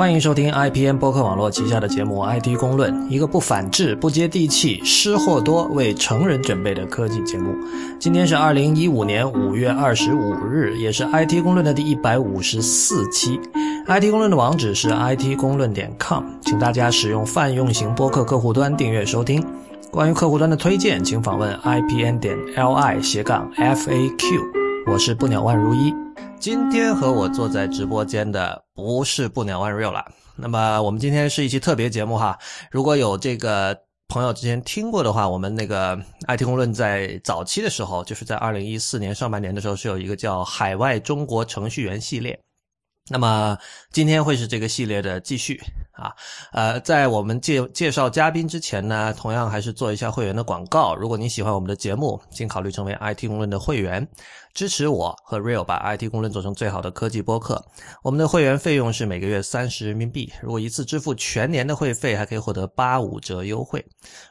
欢迎收听 IPN 播客网络旗下的节目《IT 公论》，一个不反制、不接地气、失货多、为成人准备的科技节目。今天是二零一五年五月二十五日，也是 IT 公论的第一百五十四期。IT 公论的网址是 IT 公论点 com，请大家使用泛用型播客客户端订阅收听。关于客户端的推荐，请访问 IPN 点 LI 斜杠 FAQ。我是不鸟万如一。今天和我坐在直播间的不是不鸟万 real 了。那么我们今天是一期特别节目哈。如果有这个朋友之前听过的话，我们那个 IT 公论在早期的时候，就是在二零一四年上半年的时候，是有一个叫海外中国程序员系列。那么今天会是这个系列的继续啊，呃，在我们介介绍嘉宾之前呢，同样还是做一下会员的广告。如果你喜欢我们的节目，请考虑成为 IT 公论的会员，支持我和 Real 把 IT 公论做成最好的科技播客。我们的会员费用是每个月三十人民币，如果一次支付全年的会费，还可以获得八五折优惠。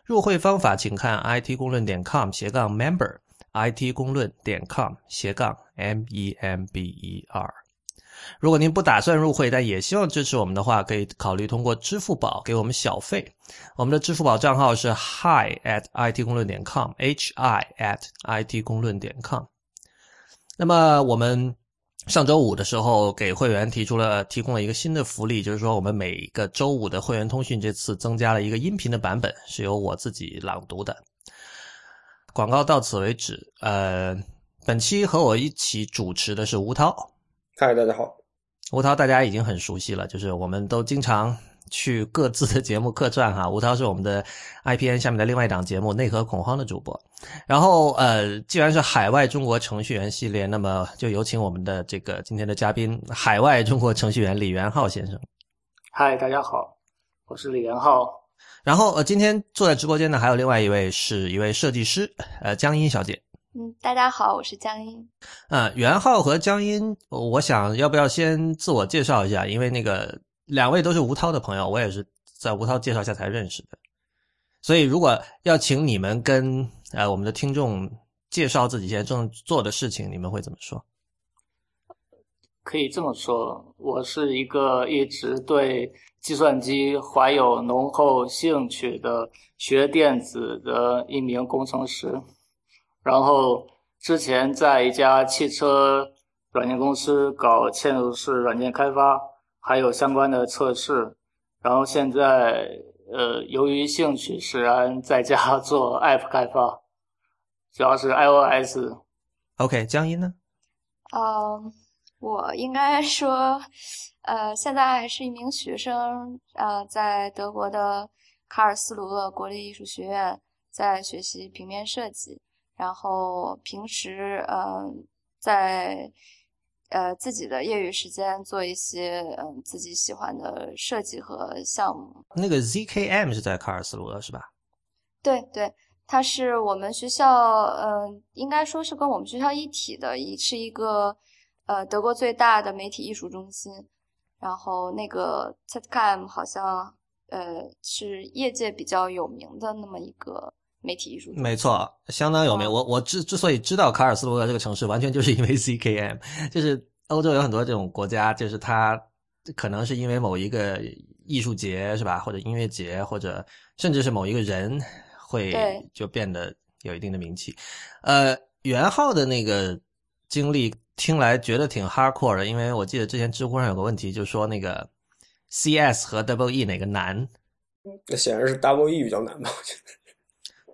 入会方法请看 IT 公论点 com 斜杠 member，IT 公论点 com 斜杠 m e m b e r。如果您不打算入会，但也希望支持我们的话，可以考虑通过支付宝给我们小费。我们的支付宝账号是 hi at it 公论点 com，h i at it 公论点 com。那么我们上周五的时候给会员提出了提供了一个新的福利，就是说我们每个周五的会员通讯这次增加了一个音频的版本，是由我自己朗读的。广告到此为止。呃，本期和我一起主持的是吴涛。嗨，大家好。吴涛大家已经很熟悉了，就是我们都经常去各自的节目客串哈。吴涛是我们的 IPN 下面的另外一档节目《内核恐慌》的主播。然后呃，既然是海外中国程序员系列，那么就有请我们的这个今天的嘉宾——海外中国程序员李元浩先生。嗨，大家好，我是李元浩。然后呃，今天坐在直播间的还有另外一位是一位设计师，呃，江音小姐。嗯，大家好，我是江阴。嗯，袁浩和江阴，我想要不要先自我介绍一下？因为那个两位都是吴涛的朋友，我也是在吴涛介绍下才认识的。所以，如果要请你们跟呃我们的听众介绍自己现在正做的事情，你们会怎么说？可以这么说，我是一个一直对计算机怀有浓厚兴趣的学电子的一名工程师。然后之前在一家汽车软件公司搞嵌入式软件开发，还有相关的测试。然后现在呃，由于兴趣使然，在家 做 App 开发，主要是 iOS。OK，江一呢？嗯，我应该说，呃，现在还是一名学生，呃，在德国的卡尔斯鲁厄国立艺术学院在学习平面设计。然后平时嗯，在呃自己的业余时间做一些嗯自己喜欢的设计和项目。那个 ZKM 是在卡尔斯鲁厄是吧？对对，它是我们学校嗯，应该说是跟我们学校一体的，一是一个呃德国最大的媒体艺术中心。然后那个 ZKM 好像呃是业界比较有名的那么一个。媒体艺术没错，相当有名。我我之之所以知道卡尔斯鲁厄这个城市，完全就是因为 CKM，就是欧洲有很多这种国家，就是它可能是因为某一个艺术节是吧，或者音乐节，或者甚至是某一个人会就变得有一定的名气。呃，元昊的那个经历听来觉得挺 hardcore 的，因为我记得之前知乎上有个问题，就说那个 CS 和 Double E 哪个难？那显然是 Double E 比较难吧？我觉得。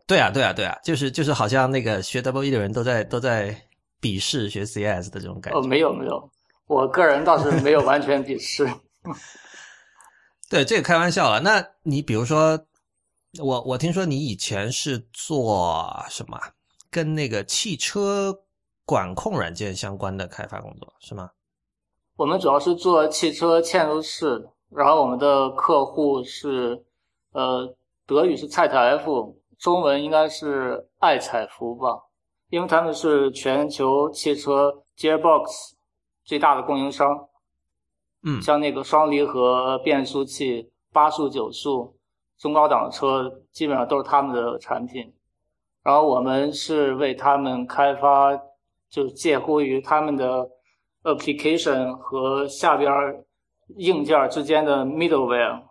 对啊，对啊，对啊，就是就是，好像那个学 W E 的人都在都在鄙视学 CS 的这种感觉。哦，没有没有，我个人倒是没有完全鄙视。对，这个开玩笑了。那你比如说，我我听说你以前是做什么，跟那个汽车管控软件相关的开发工作是吗？我们主要是做汽车嵌入式，然后我们的客户是呃，德语是蔡特 F。中文应该是爱彩福吧，因为他们是全球汽车 gearbox 最大的供应商。嗯，像那个双离合变速器、八速、九速中高档的车，基本上都是他们的产品。然后我们是为他们开发，就介乎于他们的 application 和下边硬件之间的 middleware。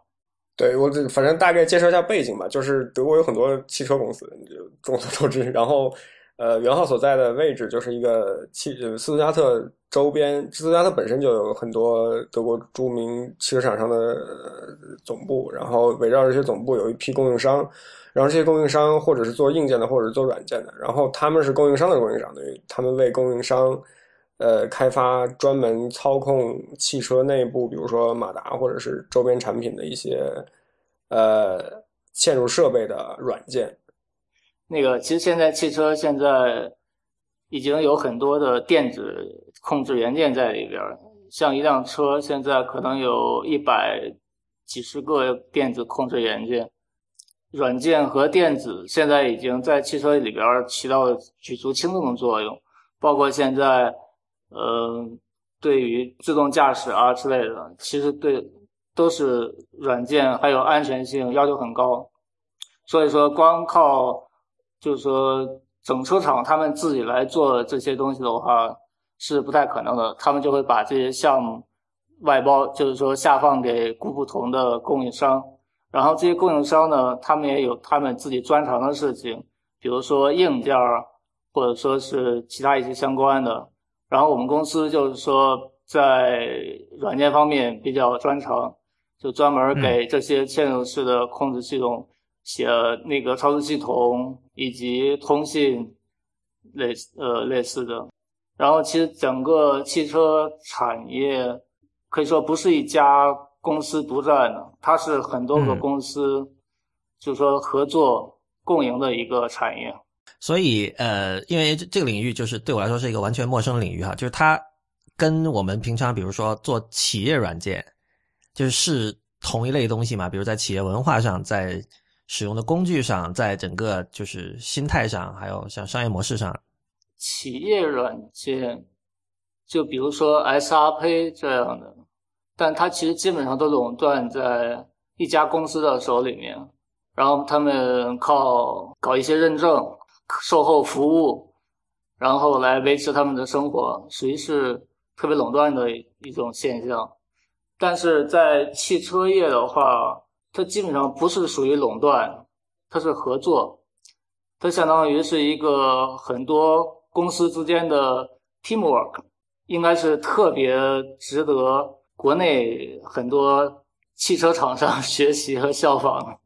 对我这反正大概介绍一下背景吧，就是德国有很多汽车公司，就众所周知。然后，呃，元昊所在的位置就是一个汽斯图加特周边，斯图加特本身就有很多德国著名汽车厂商的总部，然后围绕这些总部有一批供应商，然后这些供应商或者是做硬件的，或者是做软件的，然后他们是供应商的供应商，等于他们为供应商。呃，开发专门操控汽车内部，比如说马达或者是周边产品的一些呃嵌入设备的软件。那个，其实现在汽车现在已经有很多的电子控制元件在里边像一辆车现在可能有一百几十个电子控制元件，软件和电子现在已经在汽车里边起到举足轻重的作用，包括现在。呃，对于自动驾驶啊之类的，其实对都是软件还有安全性要求很高，所以说光靠就是说整车厂他们自己来做这些东西的话是不太可能的，他们就会把这些项目外包，就是说下放给不同的供应商，然后这些供应商呢，他们也有他们自己专长的事情，比如说硬件啊或者说是其他一些相关的。然后我们公司就是说，在软件方面比较专长，就专门给这些嵌入式的控制系统写那个操作系统以及通信类呃类似的。然后其实整个汽车产业可以说不是一家公司独占的，它是很多个公司，就是说合作共赢的一个产业。所以，呃，因为这个领域就是对我来说是一个完全陌生的领域哈，就是它跟我们平常比如说做企业软件，就是是同一类东西嘛。比如在企业文化上，在使用的工具上，在整个就是心态上，还有像商业模式上，企业软件，就比如说 SRP 这样的，但它其实基本上都垄断在一家公司的手里面，然后他们靠搞一些认证。售后服务，然后来维持他们的生活，属于是特别垄断的一种现象。但是在汽车业的话，它基本上不是属于垄断，它是合作，它相当于是一个很多公司之间的 teamwork，应该是特别值得国内很多汽车厂商 学习和效仿的。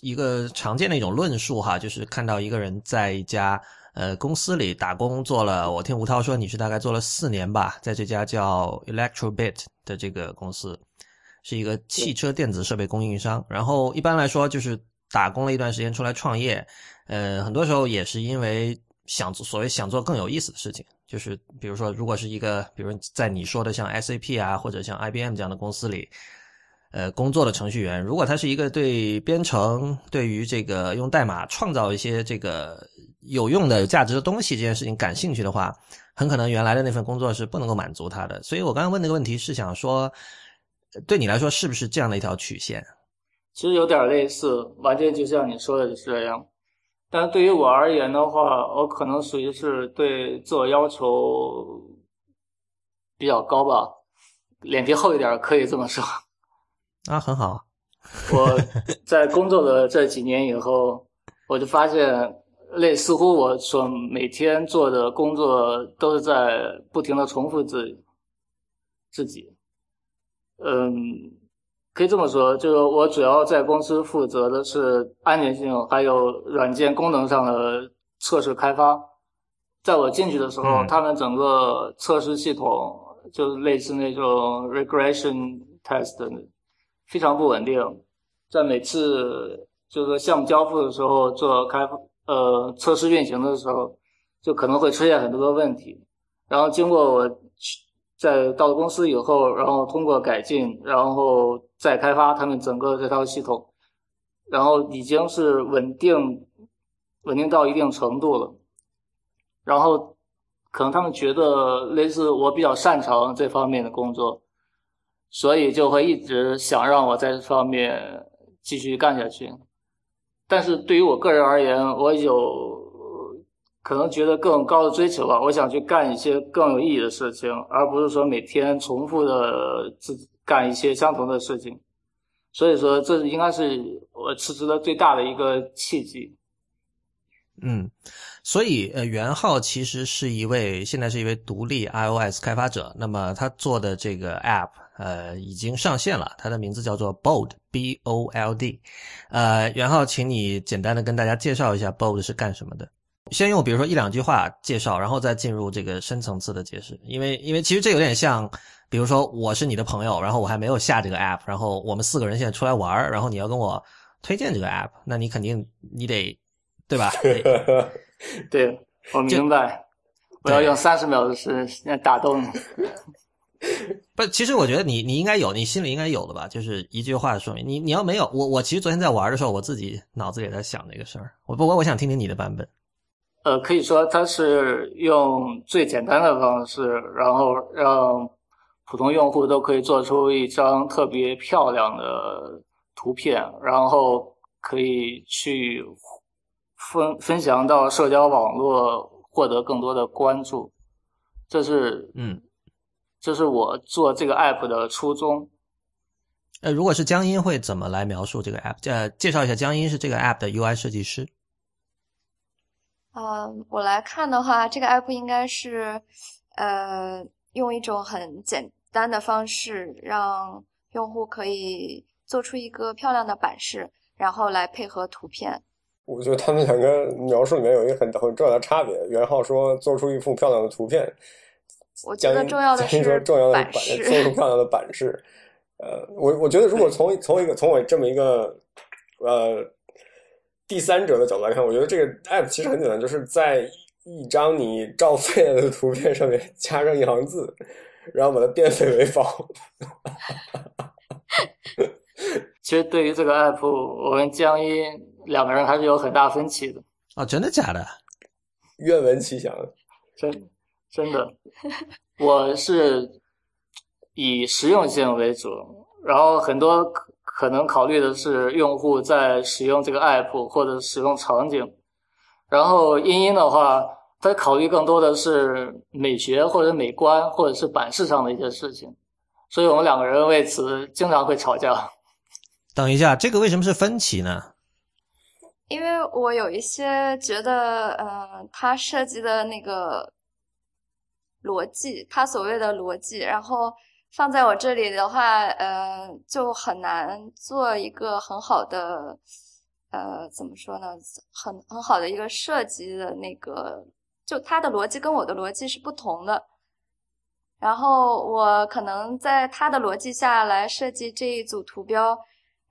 一个常见的一种论述哈，就是看到一个人在一家呃公司里打工做了，我听吴涛说你是大概做了四年吧，在这家叫 Electrobit 的这个公司，是一个汽车电子设备供应商。然后一般来说就是打工了一段时间出来创业，呃，很多时候也是因为想做所谓想做更有意思的事情，就是比如说如果是一个，比如在你说的像 SAP 啊或者像 IBM 这样的公司里。呃，工作的程序员，如果他是一个对编程、对于这个用代码创造一些这个有用的、有价值的东西这件事情感兴趣的话，很可能原来的那份工作是不能够满足他的。所以我刚刚问那个问题是想说，对你来说是不是这样的一条曲线？其实有点类似，完全就像你说的就是这样。但对于我而言的话，我可能属于是对自我要求比较高吧，脸皮厚一点，可以这么说。啊，很好。我在工作的这几年以后，我就发现，类似乎我所每天做的工作都是在不停的重复自自己。嗯，可以这么说，就是我主要在公司负责的是安全性还有软件功能上的测试开发。在我进去的时候，他们整个测试系统就类似那种 regression test。非常不稳定，在每次就是说项目交付的时候做开呃测试运行的时候，就可能会出现很多的问题。然后经过我去在到了公司以后，然后通过改进，然后再开发他们整个这套系统，然后已经是稳定稳定到一定程度了。然后可能他们觉得类似我比较擅长这方面的工作。所以就会一直想让我在这方面继续干下去，但是对于我个人而言，我有可能觉得更高的追求吧。我想去干一些更有意义的事情，而不是说每天重复的自干一些相同的事情。所以说，这应该是我辞职的最大的一个契机。嗯，所以呃，袁浩其实是一位现在是一位独立 iOS 开发者。那么他做的这个 App 呃已经上线了，它的名字叫做 Bold，B O L D。呃，袁浩，请你简单的跟大家介绍一下 Bold 是干什么的。先用比如说一两句话介绍，然后再进入这个深层次的解释。因为因为其实这有点像，比如说我是你的朋友，然后我还没有下这个 App，然后我们四个人现在出来玩然后你要跟我推荐这个 App，那你肯定你得。对吧？对，我明白。我要用三十秒的时间打动你。不，其实我觉得你你应该有，你心里应该有的吧？就是一句话说明你你要没有我我其实昨天在玩的时候，我自己脑子里在想这个事儿。我不过我想听听你的版本。呃，可以说它是用最简单的方式，然后让普通用户都可以做出一张特别漂亮的图片，然后可以去。分分享到社交网络，获得更多的关注，这是嗯，这是我做这个 app 的初衷。呃，如果是江阴会怎么来描述这个 app？呃，介绍一下江阴是这个 app 的 UI 设计师。嗯，我来看的话，这个 app 应该是呃，用一种很简单的方式，让用户可以做出一个漂亮的版式，然后来配合图片。我觉得他们两个描述里面有一个很很重要的差别。袁浩说做出一幅漂亮的图片，我觉得重要的是说重要的版式，做出漂亮的版式。呃，我我觉得如果从从一个从我这么一个呃第三者的角度来看，我觉得这个 app 其实很简单，就是在一张你照废了的图片上面加上一行字，然后把它变废为宝。其实对于这个 app，我跟江一。两个人还是有很大分歧的啊！真的假的？愿闻其详。真真的，我是以实用性为主，然后很多可可能考虑的是用户在使用这个 app 或者使用场景，然后茵茵的话，他考虑更多的是美学或者美观或者是版式上的一些事情，所以我们两个人为此经常会吵架。等一下，这个为什么是分歧呢？因为我有一些觉得，嗯，他设计的那个逻辑，他所谓的逻辑，然后放在我这里的话，呃，就很难做一个很好的，呃，怎么说呢？很很好的一个设计的那个，就他的逻辑跟我的逻辑是不同的，然后我可能在他的逻辑下来设计这一组图标。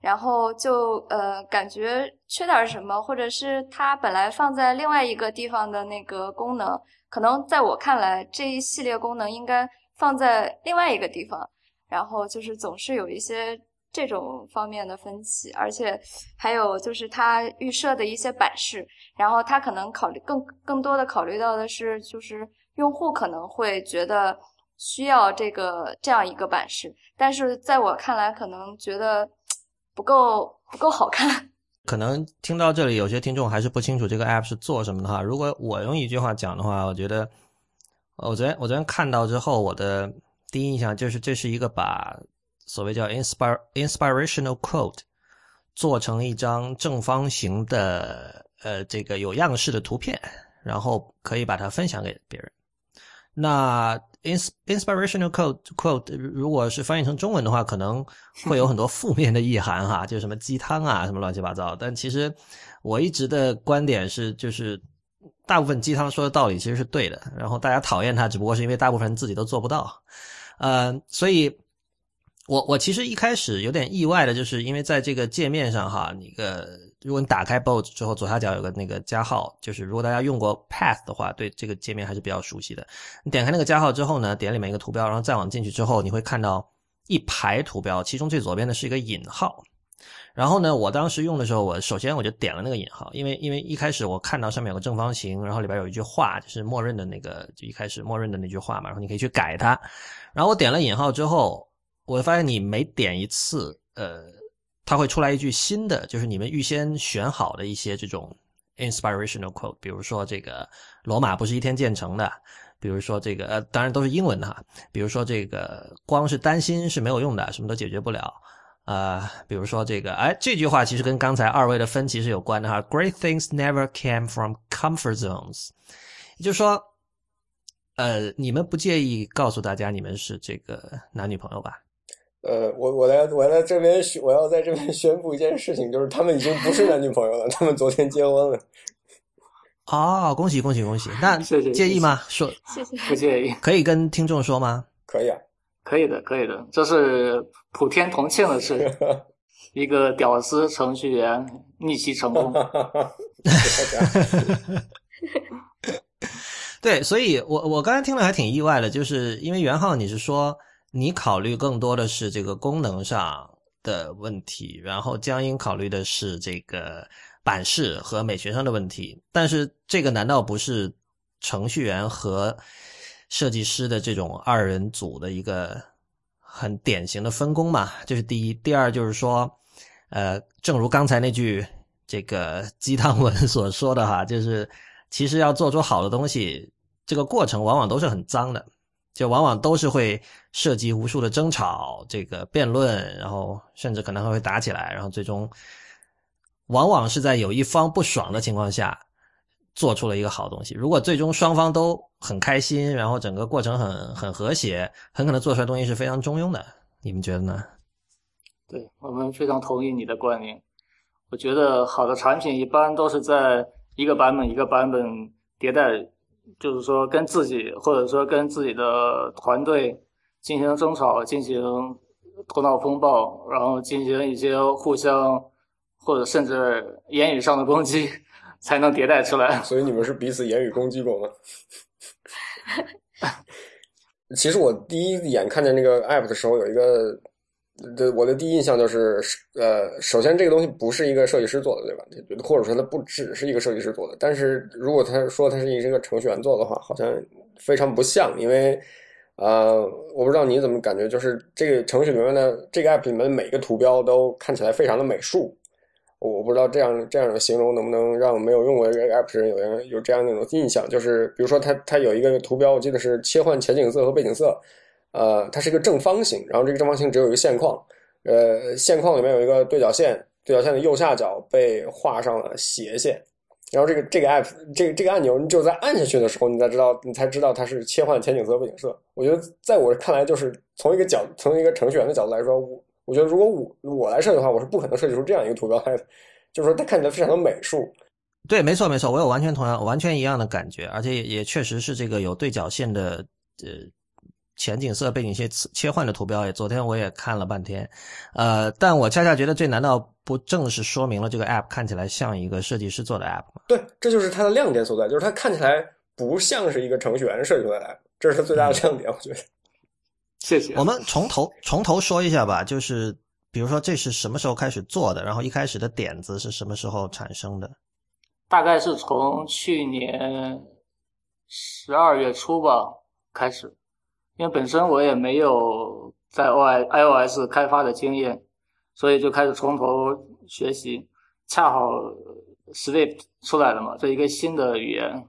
然后就呃感觉缺点什么，或者是它本来放在另外一个地方的那个功能，可能在我看来这一系列功能应该放在另外一个地方。然后就是总是有一些这种方面的分歧，而且还有就是它预设的一些版式，然后它可能考虑更更多的考虑到的是，就是用户可能会觉得需要这个这样一个版式，但是在我看来，可能觉得。不够不够好看，可能听到这里有些听众还是不清楚这个 app 是做什么的哈。如果我用一句话讲的话，我觉得，我昨天我昨天看到之后，我的第一印象就是这是一个把所谓叫 inspire inspirational quote 做成一张正方形的呃这个有样式的图片，然后可以把它分享给别人。那 ins inspirational quote quote 如果是翻译成中文的话，可能会有很多负面的意涵哈，就是什么鸡汤啊，什么乱七八糟。但其实我一直的观点是，就是大部分鸡汤说的道理其实是对的，然后大家讨厌它，只不过是因为大部分人自己都做不到。呃，所以。我我其实一开始有点意外的，就是因为在这个界面上哈，那个如果你打开 Bolt 之后，左下角有个那个加号，就是如果大家用过 Path 的话，对这个界面还是比较熟悉的。你点开那个加号之后呢，点里面一个图标，然后再往进去之后，你会看到一排图标，其中最左边的是一个引号。然后呢，我当时用的时候，我首先我就点了那个引号，因为因为一开始我看到上面有个正方形，然后里边有一句话，就是默认的那个，就一开始默认的那句话嘛，然后你可以去改它。然后我点了引号之后。我发现你每点一次，呃，它会出来一句新的，就是你们预先选好的一些这种 inspirational quote，比如说这个罗马不是一天建成的，比如说这个呃，当然都是英文的哈，比如说这个光是担心是没有用的，什么都解决不了。呃，比如说这个，哎，这句话其实跟刚才二位的分歧是有关的哈。Great things never came from comfort zones，也就是说，呃，你们不介意告诉大家你们是这个男女朋友吧？呃，我我来我来这边宣，我要在这边宣布一件事情，就是他们已经不是男女朋友了，他们昨天结婚了。哦，恭喜恭喜恭喜！那谢谢介意吗？说谢谢。不介意，可以跟听众说吗？可以啊，可以的，可以的，这是普天同庆的事。一个屌丝程序员逆袭成功，对，所以我我刚才听了还挺意外的，就是因为袁浩你是说你考虑更多的是这个功能上的问题，然后江阴考虑的是这个版式和美学上的问题，但是这个难道不是程序员和设计师的这种二人组的一个很典型的分工嘛？这是第一，第二就是说，呃，正如刚才那句这个 鸡汤文所说的哈，就是其实要做出好的东西，这个过程往往都是很脏的，就往往都是会涉及无数的争吵、这个辩论，然后甚至可能还会打起来，然后最终往往是在有一方不爽的情况下做出了一个好东西。如果最终双方都很开心，然后整个过程很很和谐，很可能做出来东西是非常中庸的。你们觉得呢？对我们非常同意你的观点。我觉得好的产品一般都是在一个版本一个版本迭代，就是说跟自己或者说跟自己的团队进行争吵，进行头脑风暴，然后进行一些互相或者甚至言语上的攻击，才能迭代出来。所以你们是彼此言语攻击过吗？其实我第一眼看见那个 app 的时候，有一个，对我的第一印象就是，呃，首先这个东西不是一个设计师做的，对吧？或者说它不只是一个设计师做的。但是如果他说他是一个程序员做的话，好像非常不像，因为，呃，我不知道你怎么感觉，就是这个程序里面的这个 app 里面每个图标都看起来非常的美术。我不知道这样这样的形容能不能让没有用过这个 app 的人有人有这样的一种印象，就是比如说它它有一个图标，我记得是切换前景色和背景色，呃，它是一个正方形，然后这个正方形只有一个线框，呃，线框里面有一个对角线，对角线的右下角被画上了斜线，然后这个这个 app 这个这个按钮，你只有在按下去的时候，你才知道你才知道它是切换前景色背景色。我觉得在我看来，就是从一个角从一个程序员的角度来说，我。我觉得如果我我来设计的话，我是不可能设计出这样一个图标来的，就是说它看起来非常的美术。对，没错没错，我有完全同样完全一样的感觉，而且也也确实是这个有对角线的呃前景色背景线切换的图标，也昨天我也看了半天，呃，但我恰恰觉得这难道不正是说明了这个 app 看起来像一个设计师做的 app 吗？对，这就是它的亮点所在，就是它看起来不像是一个程序员设计出来的 app，这是它最大的亮点，我觉得。谢谢。我们从头从头说一下吧，就是比如说这是什么时候开始做的，然后一开始的点子是什么时候产生的？大概是从去年十二月初吧开始，因为本身我也没有在 O I iOS 开发的经验，所以就开始从头学习。恰好 Swift 出来了嘛，这一个新的语言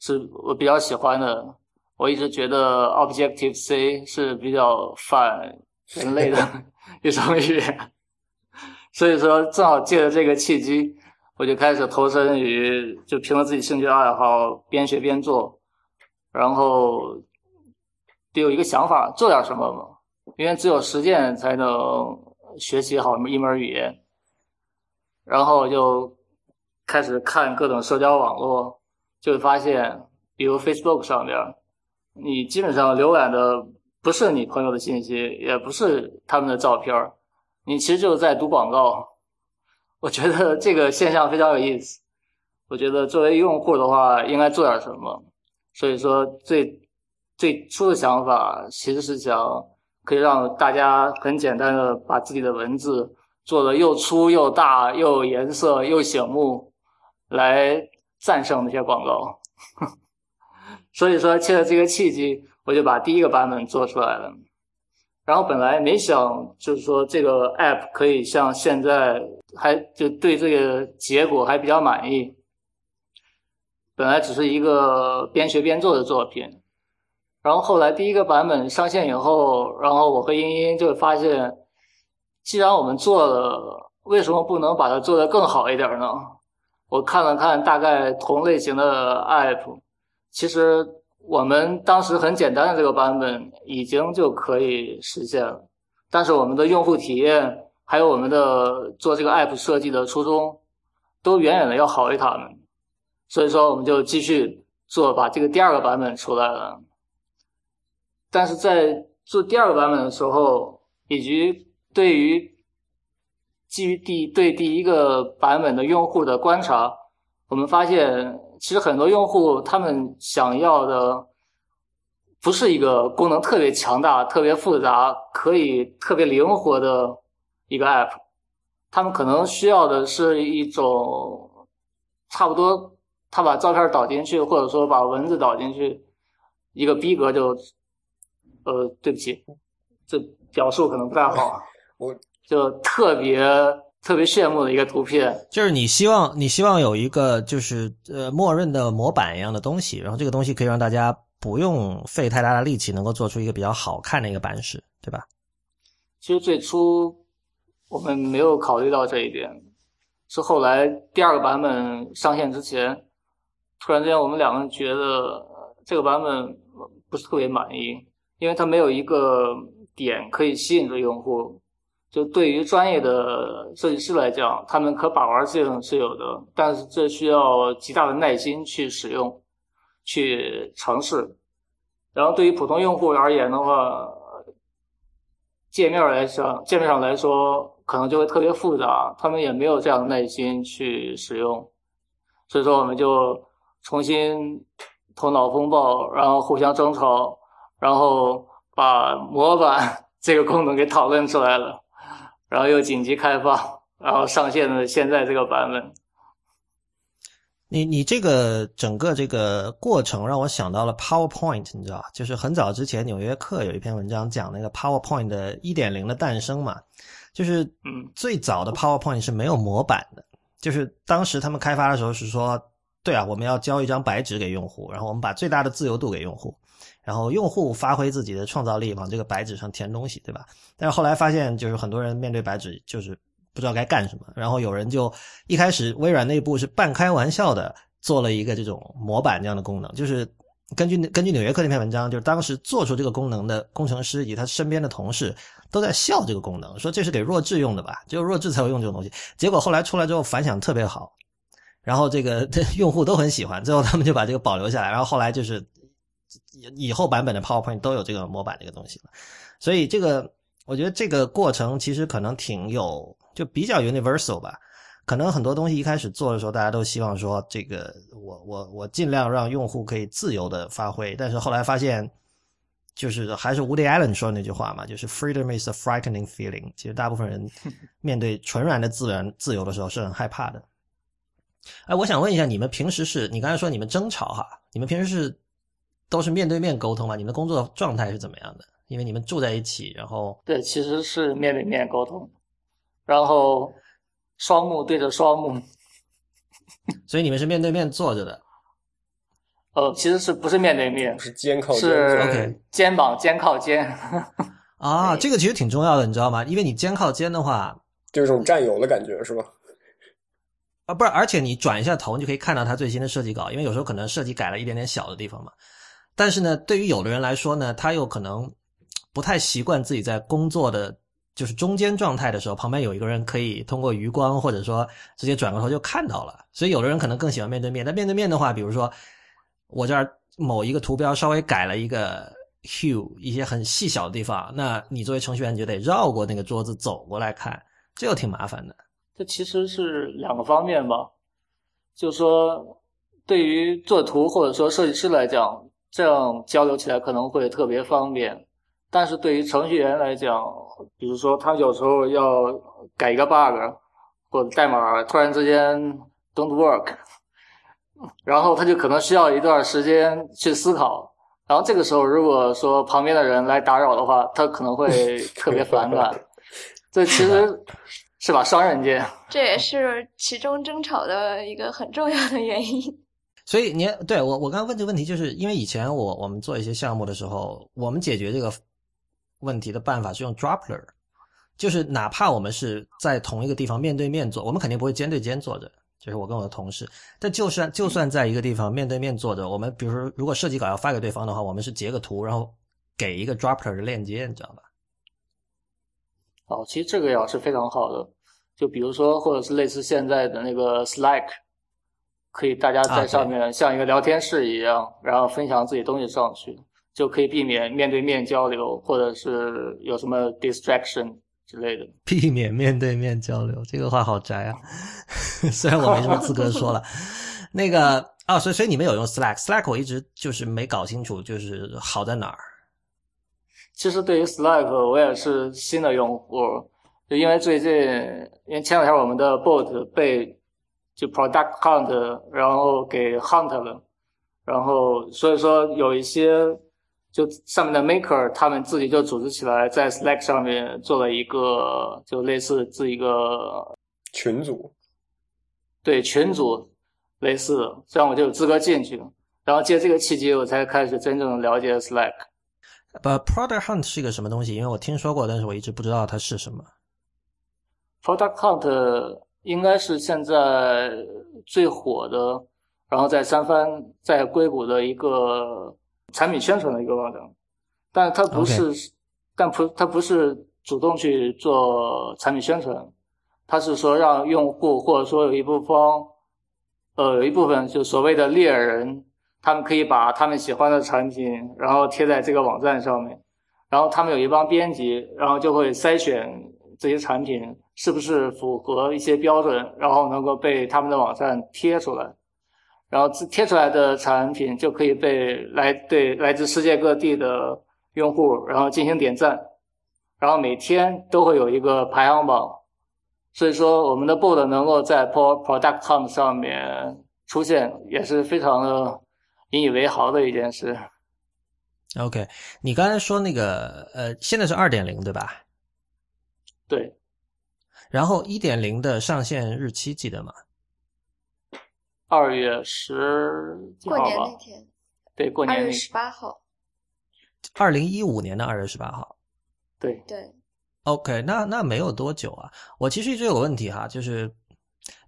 是我比较喜欢的。我一直觉得 Objective C 是比较反人类的 一种语言，所以说正好借着这个契机，我就开始投身于就凭着自己兴趣爱好边学边做，然后有一个想法做点什么嘛，因为只有实践才能学习好一门语言，然后就开始看各种社交网络，就会发现，比如 Facebook 上边。你基本上浏览的不是你朋友的信息，也不是他们的照片你其实就是在读广告。我觉得这个现象非常有意思。我觉得作为用户的话，应该做点什么。所以说，最最初的想法其实是想可以让大家很简单的把自己的文字做的又粗又大又有颜色又醒目，来战胜那些广告。所以说，借着这个契机，我就把第一个版本做出来了。然后本来没想，就是说这个 app 可以像现在，还就对这个结果还比较满意。本来只是一个边学边做的作品。然后后来第一个版本上线以后，然后我和英英就发现，既然我们做了，为什么不能把它做得更好一点呢？我看了看大概同类型的 app，其实我们当时很简单的这个版本已经就可以实现了，但是我们的用户体验还有我们的做这个 app 设计的初衷，都远远的要好于他们，所以说我们就继续做，把这个第二个版本出来了。但是在做第二个版本的时候，以及对于基于第对第一个版本的用户的观察，我们发现，其实很多用户他们想要的不是一个功能特别强大、特别复杂、可以特别灵活的一个 app，他们可能需要的是一种差不多他把照片导进去，或者说把文字导进去，一个逼格就。呃，对不起，这表述可能不太好。我就特别特别羡慕的一个图片，就是你希望你希望有一个就是呃默认的模板一样的东西，然后这个东西可以让大家不用费太大的力气，能够做出一个比较好看的一个版式，对吧？其实最初我们没有考虑到这一点，是后来第二个版本上线之前，突然之间我们两个人觉得这个版本不是特别满意。因为它没有一个点可以吸引着用户，就对于专业的设计师来讲，他们可把玩性是有的，但是这需要极大的耐心去使用、去尝试。然后对于普通用户而言的话，界面来讲，界面上来说可能就会特别复杂，他们也没有这样的耐心去使用。所以说，我们就重新头脑风暴，然后互相争吵。然后把模板这个功能给讨论出来了，然后又紧急开发，然后上线了现在这个版本。你你这个整个这个过程让我想到了 PowerPoint，你知道吧？就是很早之前《纽约客》有一篇文章讲那个 PowerPoint 的一点零的诞生嘛，就是嗯，最早的 PowerPoint 是没有模板的，就是当时他们开发的时候是说，对啊，我们要交一张白纸给用户，然后我们把最大的自由度给用户。然后用户发挥自己的创造力，往这个白纸上填东西，对吧？但是后来发现，就是很多人面对白纸就是不知道该干什么。然后有人就一开始微软内部是半开玩笑的做了一个这种模板这样的功能，就是根据根据纽约客那篇文章，就是当时做出这个功能的工程师以及他身边的同事都在笑这个功能，说这是给弱智用的吧？只有弱智才会用这种东西。结果后来出来之后反响特别好，然后这个 用户都很喜欢，最后他们就把这个保留下来。然后后来就是。以后版本的 PowerPoint 都有这个模板这个东西了，所以这个我觉得这个过程其实可能挺有，就比较 universal 吧。可能很多东西一开始做的时候，大家都希望说这个我我我尽量让用户可以自由的发挥，但是后来发现，就是还是 Woody Allen 说的那句话嘛，就是 freedom is a frightening feeling。其实大部分人 面对纯然的自然自由的时候是很害怕的。哎，我想问一下，你们平时是你刚才说你们争吵哈，你们平时是？都是面对面沟通嘛？你们的工作状态是怎么样的？因为你们住在一起，然后对，其实是面对面沟通，然后双目对着双目，所以你们是面对面坐着的。呃，其实是不是面对面？是肩靠肩，是 OK，肩膀肩靠肩。啊，这个其实挺重要的，你知道吗？因为你肩靠肩的话，就一种战友的感觉，是吧？啊，不是，而且你转一下头，你就可以看到他最新的设计稿，因为有时候可能设计改了一点点小的地方嘛。但是呢，对于有的人来说呢，他又可能不太习惯自己在工作的就是中间状态的时候，旁边有一个人可以通过余光或者说直接转过头就看到了。所以有的人可能更喜欢面对面。但面对面的话，比如说我这儿某一个图标稍微改了一个 hue，一些很细小的地方，那你作为程序员你就得绕过那个桌子走过来看，这又挺麻烦的。这其实是两个方面吧，就是说对于做图或者说设计师来讲。这样交流起来可能会特别方便，但是对于程序员来讲，比如说他有时候要改一个 bug，或者代码突然之间 don't work，然后他就可能需要一段时间去思考，然后这个时候如果说旁边的人来打扰的话，他可能会 特别反感。这其实是把双刃剑，这也是其中争吵的一个很重要的原因。所以你对我我刚刚问这个问题，就是因为以前我我们做一些项目的时候，我们解决这个问题的办法是用 Dropler，就是哪怕我们是在同一个地方面对面坐，我们肯定不会肩对肩坐着，就是我跟我的同事。但就算就算在一个地方面对面坐着，我们比如说如果设计稿要发给对方的话，我们是截个图，然后给一个 Dropler 的链接，你知道吧？哦，其实这个也是非常好的。就比如说，或者是类似现在的那个 Slack，可以大家在上面像一个聊天室一样，然后分享自己东西上去，就可以避免面对面交流，或者是有什么 distraction 之类的。避免面对面交流，这个话好宅啊！虽然我没什么资格说了。那个啊，所以所以你们有用 Slack？Slack 我一直就是没搞清楚，就是好在哪儿。其实对于 Slack，我也是新的用户，就因为最近，因为前两天我们的 bot 被就 product hunt 然后给 hunt 了，然后所以说有一些就上面的 maker 他们自己就组织起来在 Slack 上面做了一个就类似这一个群组，对群组类似的，这样我就有资格进去，然后借这个契机我才开始真正了解 Slack。呃，Product Hunt 是一个什么东西？因为我听说过，但是我一直不知道它是什么。Product Hunt 应该是现在最火的，然后在三番在硅谷的一个产品宣传的一个网站，但它不是，但不，它不是主动去做产品宣传，它是说让用户或者说有一部分，呃，有一部分就所谓的猎人。他们可以把他们喜欢的产品，然后贴在这个网站上面，然后他们有一帮编辑，然后就会筛选这些产品是不是符合一些标准，然后能够被他们的网站贴出来，然后贴出来的产品就可以被来对来自世界各地的用户，然后进行点赞，然后每天都会有一个排行榜，所以说我们的 bot 能够在 product hunt 上面出现，也是非常的。引以为豪的一件事。OK，你刚才说那个呃，现在是二点零对吧？对。然后一点零的上线日期记得吗？二月十几号过年那天。对，过年。二月十八号。二零一五年的二月十八号。对对。OK，那那没有多久啊。我其实一直有个问题哈，就是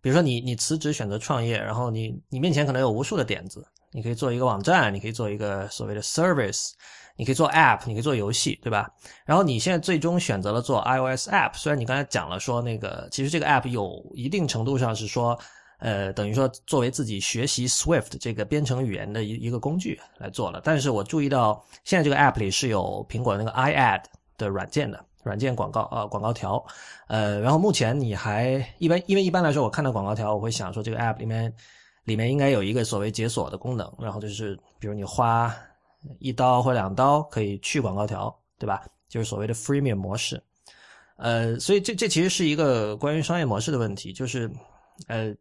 比如说你你辞职选择创业，然后你你面前可能有无数的点子。你可以做一个网站，你可以做一个所谓的 service，你可以做 app，你可以做游戏，对吧？然后你现在最终选择了做 iOS app，虽然你刚才讲了说那个，其实这个 app 有一定程度上是说，呃，等于说作为自己学习 Swift 这个编程语言的一一个工具来做了。但是我注意到现在这个 app 里是有苹果那个 iAd 的软件的软件广告啊广告条，呃，然后目前你还一般，因为一般来说我看到广告条，我会想说这个 app 里面。里面应该有一个所谓解锁的功能，然后就是比如你花一刀或两刀可以去广告条，对吧？就是所谓的 freemium 模式。呃，所以这这其实是一个关于商业模式的问题，就是呃，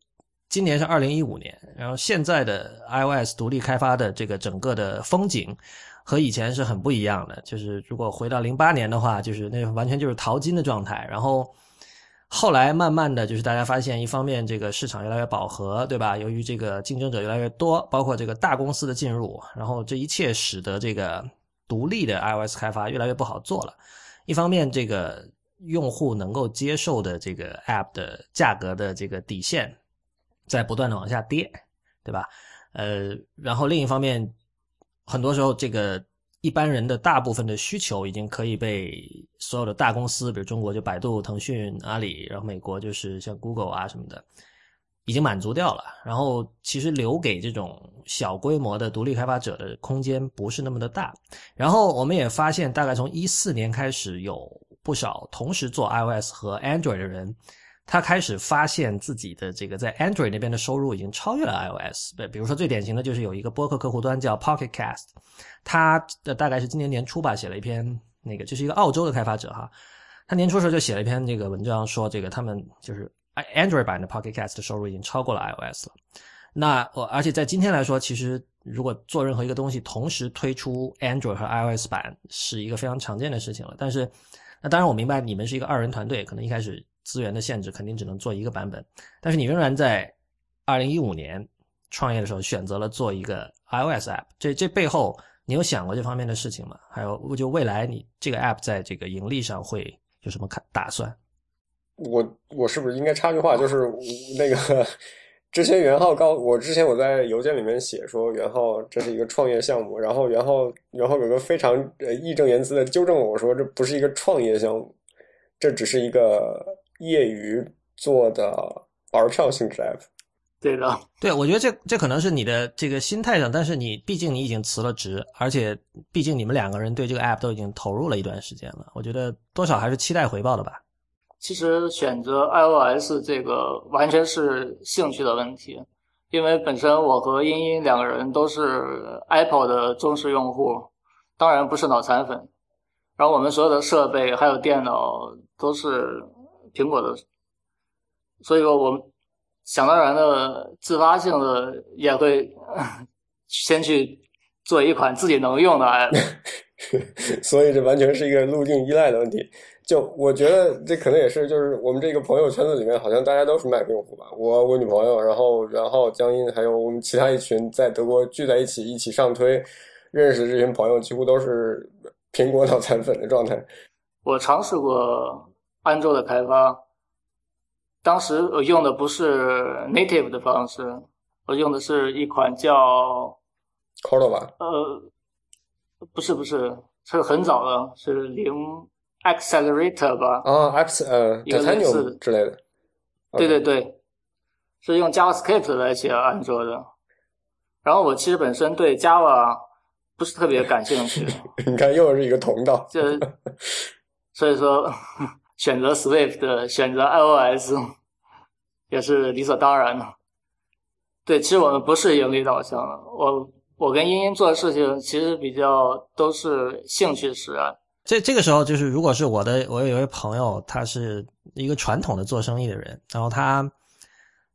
今年是二零一五年，然后现在的 iOS 独立开发的这个整个的风景和以前是很不一样的。就是如果回到零八年的话，就是那完全就是淘金的状态，然后。后来慢慢的就是大家发现，一方面这个市场越来越饱和，对吧？由于这个竞争者越来越多，包括这个大公司的进入，然后这一切使得这个独立的 iOS 开发越来越不好做了。一方面，这个用户能够接受的这个 App 的价格的这个底线在不断的往下跌，对吧？呃，然后另一方面，很多时候这个。一般人的大部分的需求已经可以被所有的大公司，比如中国就百度、腾讯、阿里，然后美国就是像 Google 啊什么的，已经满足掉了。然后其实留给这种小规模的独立开发者的空间不是那么的大。然后我们也发现，大概从一四年开始，有不少同时做 iOS 和 Android 的人。他开始发现自己的这个在 Android 那边的收入已经超越了 iOS。对，比如说最典型的就是有一个播客客户端叫 Pocket Cast，他的大概是今年年初吧写了一篇那个，就是一个澳洲的开发者哈，他年初的时候就写了一篇这个文章，说这个他们就是 Android 版的 Pocket Cast 的收入已经超过了 iOS 了。那我而且在今天来说，其实如果做任何一个东西同时推出 Android 和 iOS 版是一个非常常见的事情了。但是那当然我明白你们是一个二人团队，可能一开始。资源的限制肯定只能做一个版本，但是你仍然在二零一五年创业的时候选择了做一个 iOS app，这这背后你有想过这方面的事情吗？还有，就未来你这个 app 在这个盈利上会有什么看打算？我我是不是应该插句话？就是那个之前袁浩告我之前我在邮件里面写说袁浩这是一个创业项目，然后袁浩袁浩有个非常呃义正言辞的纠正我说这不是一个创业项目，这只是一个业余做的玩票性质 app。对的，对，我觉得这这可能是你的这个心态上，但是你毕竟你已经辞了职，而且毕竟你们两个人对这个 app 都已经投入了一段时间了，我觉得多少还是期待回报的吧。其实选择 iOS 这个完全是兴趣的问题，因为本身我和茵茵两个人都是 Apple 的忠实用户，当然不是脑残粉。然后我们所有的设备还有电脑都是苹果的，所以说我们想当然的自发性的也会 先去做一款自己能用的 app。所以这完全是一个路径依赖的问题。就我觉得这可能也是，就是我们这个朋友圈子里面，好像大家都是 Mac 用户吧。我我女朋友，然后然后江阴，还有我们其他一群在德国聚在一起一起上推认识的这群朋友，几乎都是苹果脑残粉的状态。我尝试过安卓的开发，当时我用的不是 native 的方式，我用的是一款叫 Cordova，呃，不是不是，是很早的，是零。Accelerator 吧，啊，X 呃，Titanium 之类的，对对对，是用 JavaScript 来写安卓的。然后我其实本身对 Java 不是特别感兴趣。你看，又是一个同道。就所以说，选择 Swift，选择 iOS 也是理所当然的。对，其实我们不是盈利导向的。我我跟茵茵做的事情其实比较都是兴趣使然。这这个时候就是，如果是我的，我有一位朋友，他是一个传统的做生意的人，然后他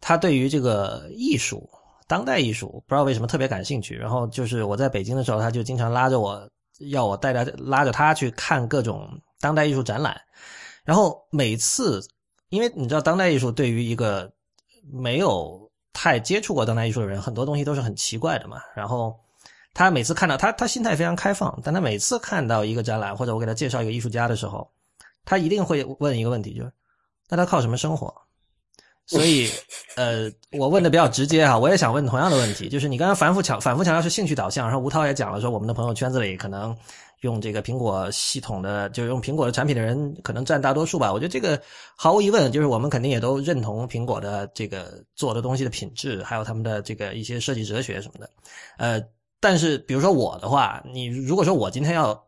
他对于这个艺术、当代艺术不知道为什么特别感兴趣，然后就是我在北京的时候，他就经常拉着我要我带他拉着他去看各种当代艺术展览，然后每次，因为你知道当代艺术对于一个没有太接触过当代艺术的人，很多东西都是很奇怪的嘛，然后。他每次看到他，他心态非常开放，但他每次看到一个展览或者我给他介绍一个艺术家的时候，他一定会问一个问题，就是那他靠什么生活？所以，呃，我问的比较直接哈，我也想问同样的问题，就是你刚刚反复强反复强调是兴趣导向，然后吴涛也讲了说，我们的朋友圈子里可能用这个苹果系统的，就是用苹果的产品的人可能占大多数吧。我觉得这个毫无疑问，就是我们肯定也都认同苹果的这个做的东西的品质，还有他们的这个一些设计哲学什么的，呃。但是，比如说我的话，你如果说我今天要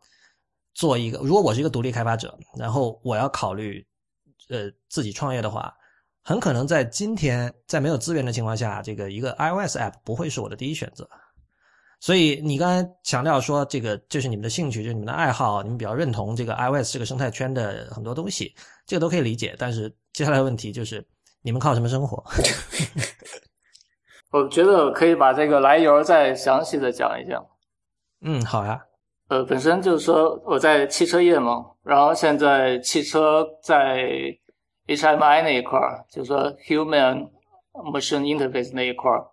做一个，如果我是一个独立开发者，然后我要考虑，呃，自己创业的话，很可能在今天在没有资源的情况下，这个一个 iOS app 不会是我的第一选择。所以你刚才强调说，这个这是你们的兴趣，就是你们的爱好，你们比较认同这个 iOS 这个生态圈的很多东西，这个都可以理解。但是接下来的问题就是，你们靠什么生活？我觉得可以把这个来由再详细的讲一讲。嗯，好呀。呃，本身就是说我在汽车业嘛，然后现在汽车在 HMI 那一块儿，就是说 Human Machine Interface 那一块儿，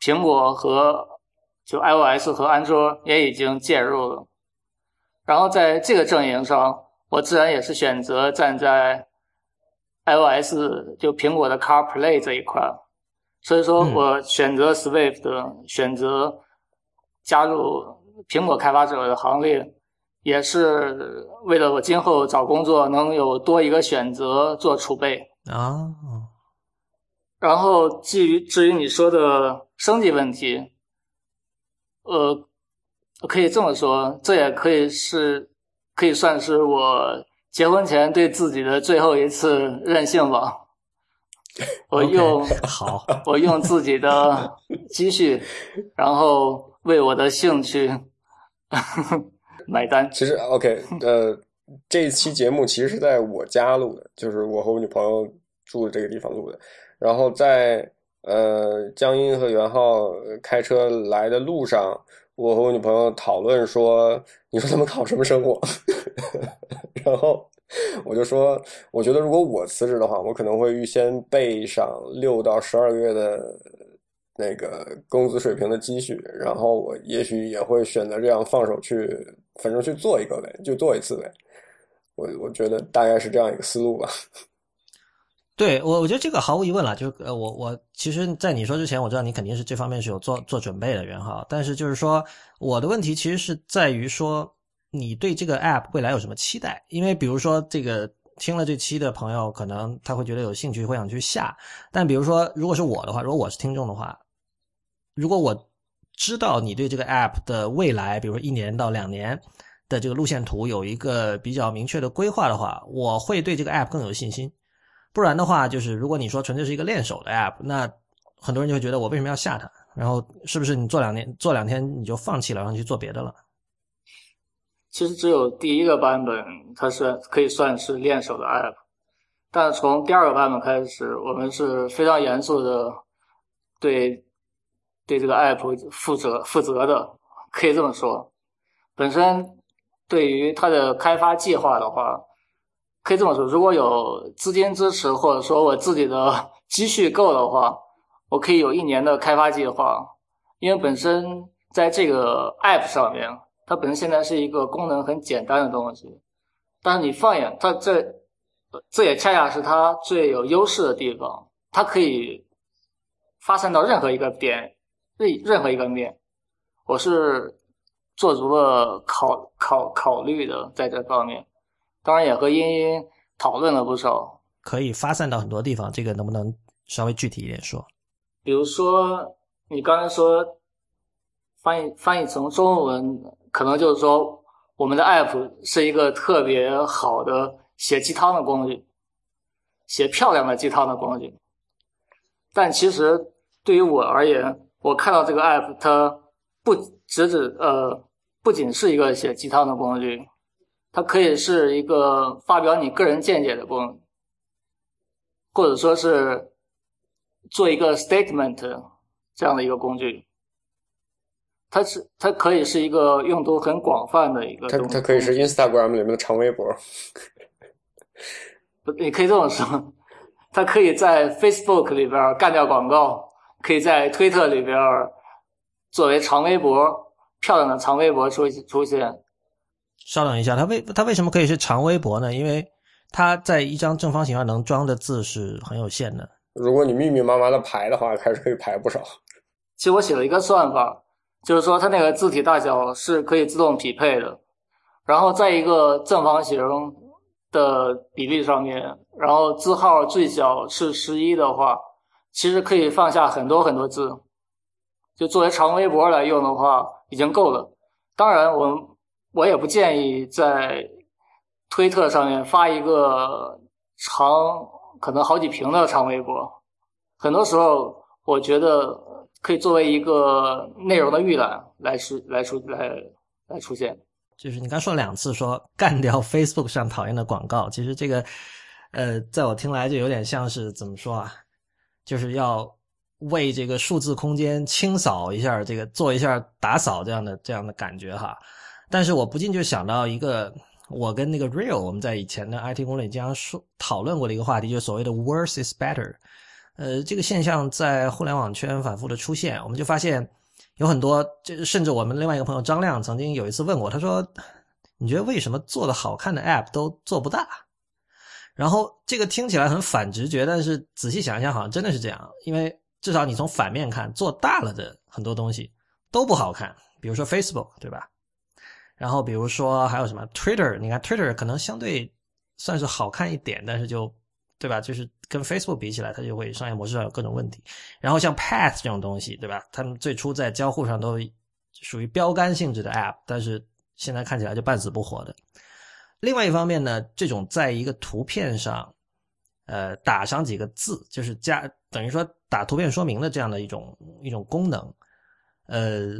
苹果和就 iOS 和安卓也已经介入了。然后在这个阵营上，我自然也是选择站在 iOS 就苹果的 CarPlay 这一块。所以说我选择 Swift，选择加入苹果开发者的行列，也是为了我今后找工作能有多一个选择做储备啊。然后至于至于你说的升级问题，呃，可以这么说，这也可以是可以算是我结婚前对自己的最后一次任性吧。我用 好，我用自己的积蓄，然后为我的兴趣买单。其实 OK，呃，这一期节目其实是在我家录的，就是我和我女朋友住的这个地方录的。然后在呃江阴和袁浩开车来的路上，我和我女朋友讨论说：“你说他们考什么生活？” 然后。我就说，我觉得如果我辞职的话，我可能会预先备上六到十二个月的那个工资水平的积蓄，然后我也许也会选择这样放手去，反正去做一个呗，就做一次呗。我我觉得大概是这样一个思路吧。对我，我觉得这个毫无疑问了。就是呃，我我其实，在你说之前，我知道你肯定是这方面是有做做准备的，人哈。但是就是说，我的问题其实是在于说，你对这个 app 未来有什么期待？因为比如说，这个听了这期的朋友，可能他会觉得有兴趣，会想去下。但比如说，如果是我的话，如果我是听众的话，如果我知道你对这个 app 的未来，比如说一年到两年的这个路线图有一个比较明确的规划的话，我会对这个 app 更有信心。不然的话，就是如果你说纯粹是一个练手的 app，那很多人就会觉得我为什么要下它？然后是不是你做两年做两天你就放弃了，然后去做别的了？其实只有第一个版本它是可以算是练手的 app，但从第二个版本开始，我们是非常严肃的对对这个 app 负责负责的，可以这么说。本身对于它的开发计划的话。可以这么说，如果有资金支持，或者说我自己的 积蓄够的话，我可以有一年的开发计划。因为本身在这个 App 上面，它本身现在是一个功能很简单的东西，但是你放眼它这，这也恰恰是它最有优势的地方，它可以发散到任何一个点，任任何一个面。我是做足了考考考虑的，在这方面。当然也和茵茵讨论了不少，可以发散到很多地方。这个能不能稍微具体一点说？比如说，你刚才说翻译翻译成中文，可能就是说我们的 app 是一个特别好的写鸡汤的工具，写漂亮的鸡汤的工具。但其实对于我而言，我看到这个 app，它不只只呃，不仅是一个写鸡汤的工具。它可以是一个发表你个人见解的功能，或者说是做一个 statement 这样的一个工具。它是它可以是一个用途很广泛的一个。它它可以是 Instagram 里面的长微博。不，你可以这么说，它可以在 Facebook 里边干掉广告，可以在推特里边作为长微博，漂亮的长微博出出现。稍等一下，它为它为什么可以是长微博呢？因为它在一张正方形上能装的字是很有限的。如果你密密麻麻的排的话，还是可以排不少。其实我写了一个算法，就是说它那个字体大小是可以自动匹配的，然后在一个正方形的比例上面，然后字号最小是十一的话，其实可以放下很多很多字。就作为长微博来用的话，已经够了。当然，我们。我也不建议在推特上面发一个长可能好几屏的长微博。很多时候，我觉得可以作为一个内容的预览来出来出来来出现。就是你刚说了两次说干掉 Facebook 上讨厌的广告，其实这个呃，在我听来就有点像是怎么说啊？就是要为这个数字空间清扫一下，这个做一下打扫这样的这样的感觉哈。但是我不禁就想到一个，我跟那个 Real 我们在以前的 IT 攻略经常说讨论过的一个话题，就是所谓的 “worse is better”。呃，这个现象在互联网圈反复的出现，我们就发现有很多，这甚至我们另外一个朋友张亮曾经有一次问我，他说：“你觉得为什么做的好看的 App 都做不大？”然后这个听起来很反直觉，但是仔细想一想，好像真的是这样。因为至少你从反面看，做大了的很多东西都不好看，比如说 Facebook，对吧？然后比如说还有什么 Twitter，你看 Twitter 可能相对算是好看一点，但是就对吧？就是跟 Facebook 比起来，它就会商业模式上有各种问题。然后像 Path 这种东西，对吧？他们最初在交互上都属于标杆性质的 App，但是现在看起来就半死不活的。另外一方面呢，这种在一个图片上，呃，打上几个字，就是加等于说打图片说明的这样的一种一种功能，呃。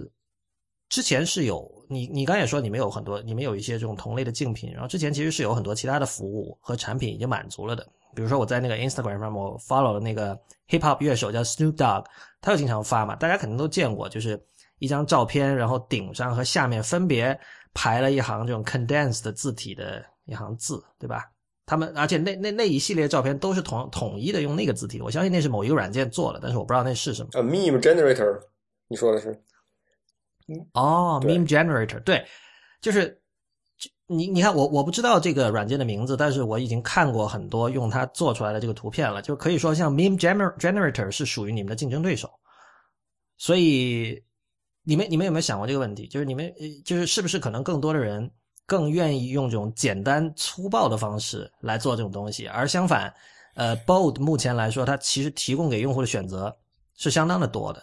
之前是有你，你刚也说你们有很多，你们有一些这种同类的竞品，然后之前其实是有很多其他的服务和产品已经满足了的。比如说我在那个 Instagram 上，我 follow 了那个 hip hop 乐手叫 Snoop Dogg，他就经常发嘛，大家肯定都见过，就是一张照片，然后顶上和下面分别排了一行这种 condensed 字体的一行字，对吧？他们而且那那那一系列照片都是统统一的用那个字体，我相信那是某一个软件做的，但是我不知道那是什么。A，meme generator，你说的是？哦，meme generator，对，就是你你看我我不知道这个软件的名字，但是我已经看过很多用它做出来的这个图片了，就可以说像 meme gener generator 是属于你们的竞争对手，所以你们你们有没有想过这个问题？就是你们呃就是是不是可能更多的人更愿意用这种简单粗暴的方式来做这种东西，而相反，呃，Bold 目前来说，它其实提供给用户的选择是相当的多的。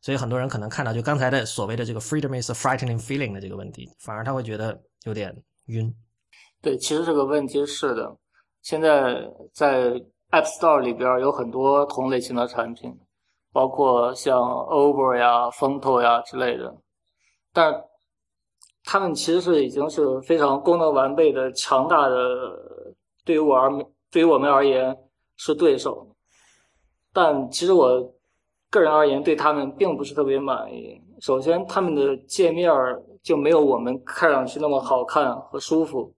所以很多人可能看到就刚才的所谓的这个 freedom is a frightening feeling 的这个问题，反而他会觉得有点晕。对，其实这个问题是的，现在在 App Store 里边有很多同类型的产品，包括像 Over 呀、Fonto 呀之类的，但他们其实是已经是非常功能完备的、强大的，对于我而对于我们而言是对手。但其实我个人而言，对他们并不是特别满意。首先，他们的界面儿就没有我们看上去那么好看和舒服，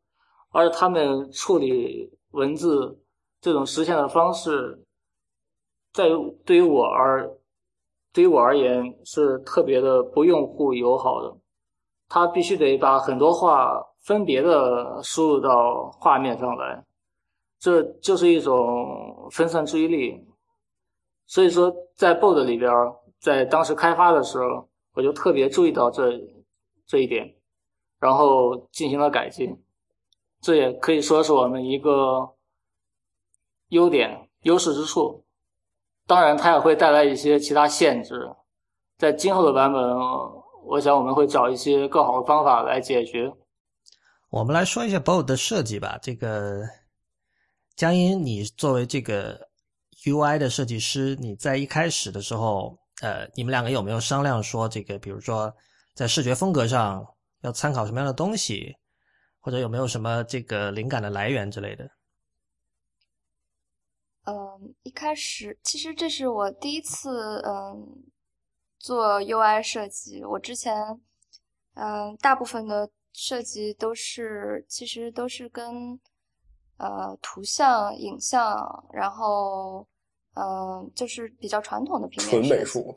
而他们处理文字这种实现的方式，在对于我而对于我而言是特别的不用户友好的。他必须得把很多话分别的输入到画面上来，这就是一种分散注意力。所以说，在 Bold 里边，在当时开发的时候，我就特别注意到这这一点，然后进行了改进。这也可以说是我们一个优点、优势之处。当然，它也会带来一些其他限制，在今后的版本，我想我们会找一些更好的方法来解决。我们来说一下 Bold 的设计吧。这个江阴，你作为这个 UI 的设计师，你在一开始的时候，呃，你们两个有没有商量说，这个比如说在视觉风格上要参考什么样的东西，或者有没有什么这个灵感的来源之类的？嗯，一开始其实这是我第一次嗯做 UI 设计。我之前嗯大部分的设计都是其实都是跟呃图像、影像，然后嗯就是比较传统的平面纯美术，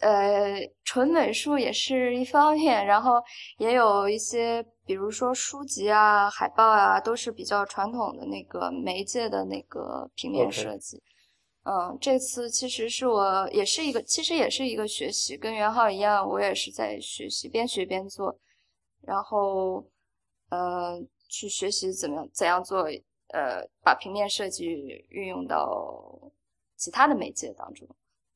呃，纯美术也是一方面，然后也有一些，比如说书籍啊、海报啊，都是比较传统的那个媒介的那个平面设计。嗯，这次其实是我也是一个，其实也是一个学习，跟袁浩一样，我也是在学习，边学边做，然后呃，去学习怎么样怎样做，呃，把平面设计运用到其他的媒介当中。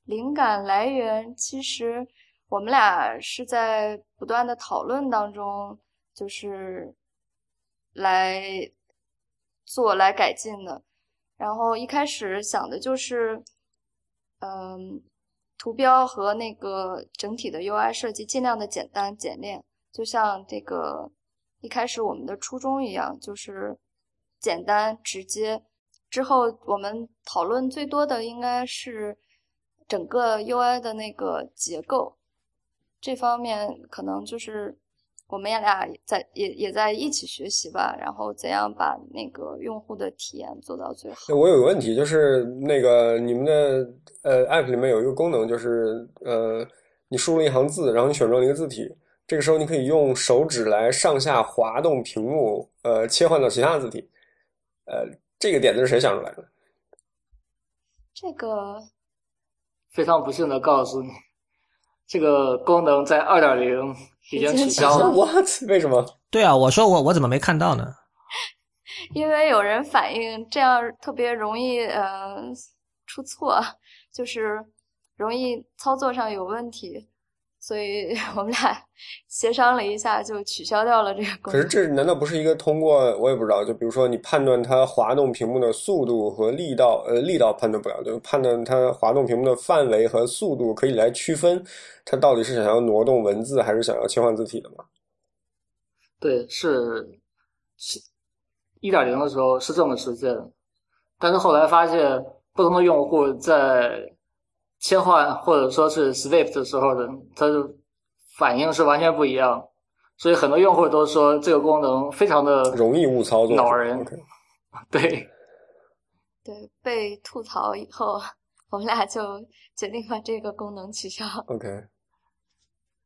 灵感来源其实我们俩是在不断的讨论当中，就是来做来改进的。然后一开始想的就是，嗯，图标和那个整体的 UI 设计尽量的简单简练，就像这个一开始我们的初衷一样，就是简单直接。之后我们讨论最多的应该是整个 UI 的那个结构，这方面可能就是我们俩也在也也在一起学习吧，然后怎样把那个用户的体验做到最好。我有个问题，就是那个你们的呃 app 里面有一个功能，就是呃你输入一行字，然后你选中了一个字体，这个时候你可以用手指来上下滑动屏幕，呃切换到其他字体。呃，这个点子是谁想出来的？这个非常不幸的告诉你，这个功能在二点零已经取消了。What？为什么？对啊，我说我我怎么没看到呢？因为有人反映这样特别容易呃出错，就是容易操作上有问题，所以 我们俩协商了一下，就取消掉了这个功能。可是这难道不是一个通过我也不知道，就比如说你判断它滑动屏幕的速度和力道，呃，力道判断不了，就判断它滑动屏幕的范围和速度，可以来区分它到底是想要挪动文字还是想要切换字体的吗？对，是一点零的时候是这么实现的，但是后来发现不同的用户在切换或者说是 Swift 的时候的，它的反应是完全不一样。所以很多用户都说这个功能非常的容易误操作，恼人。对，对，被吐槽以后，我们俩就决定把这个功能取消。OK，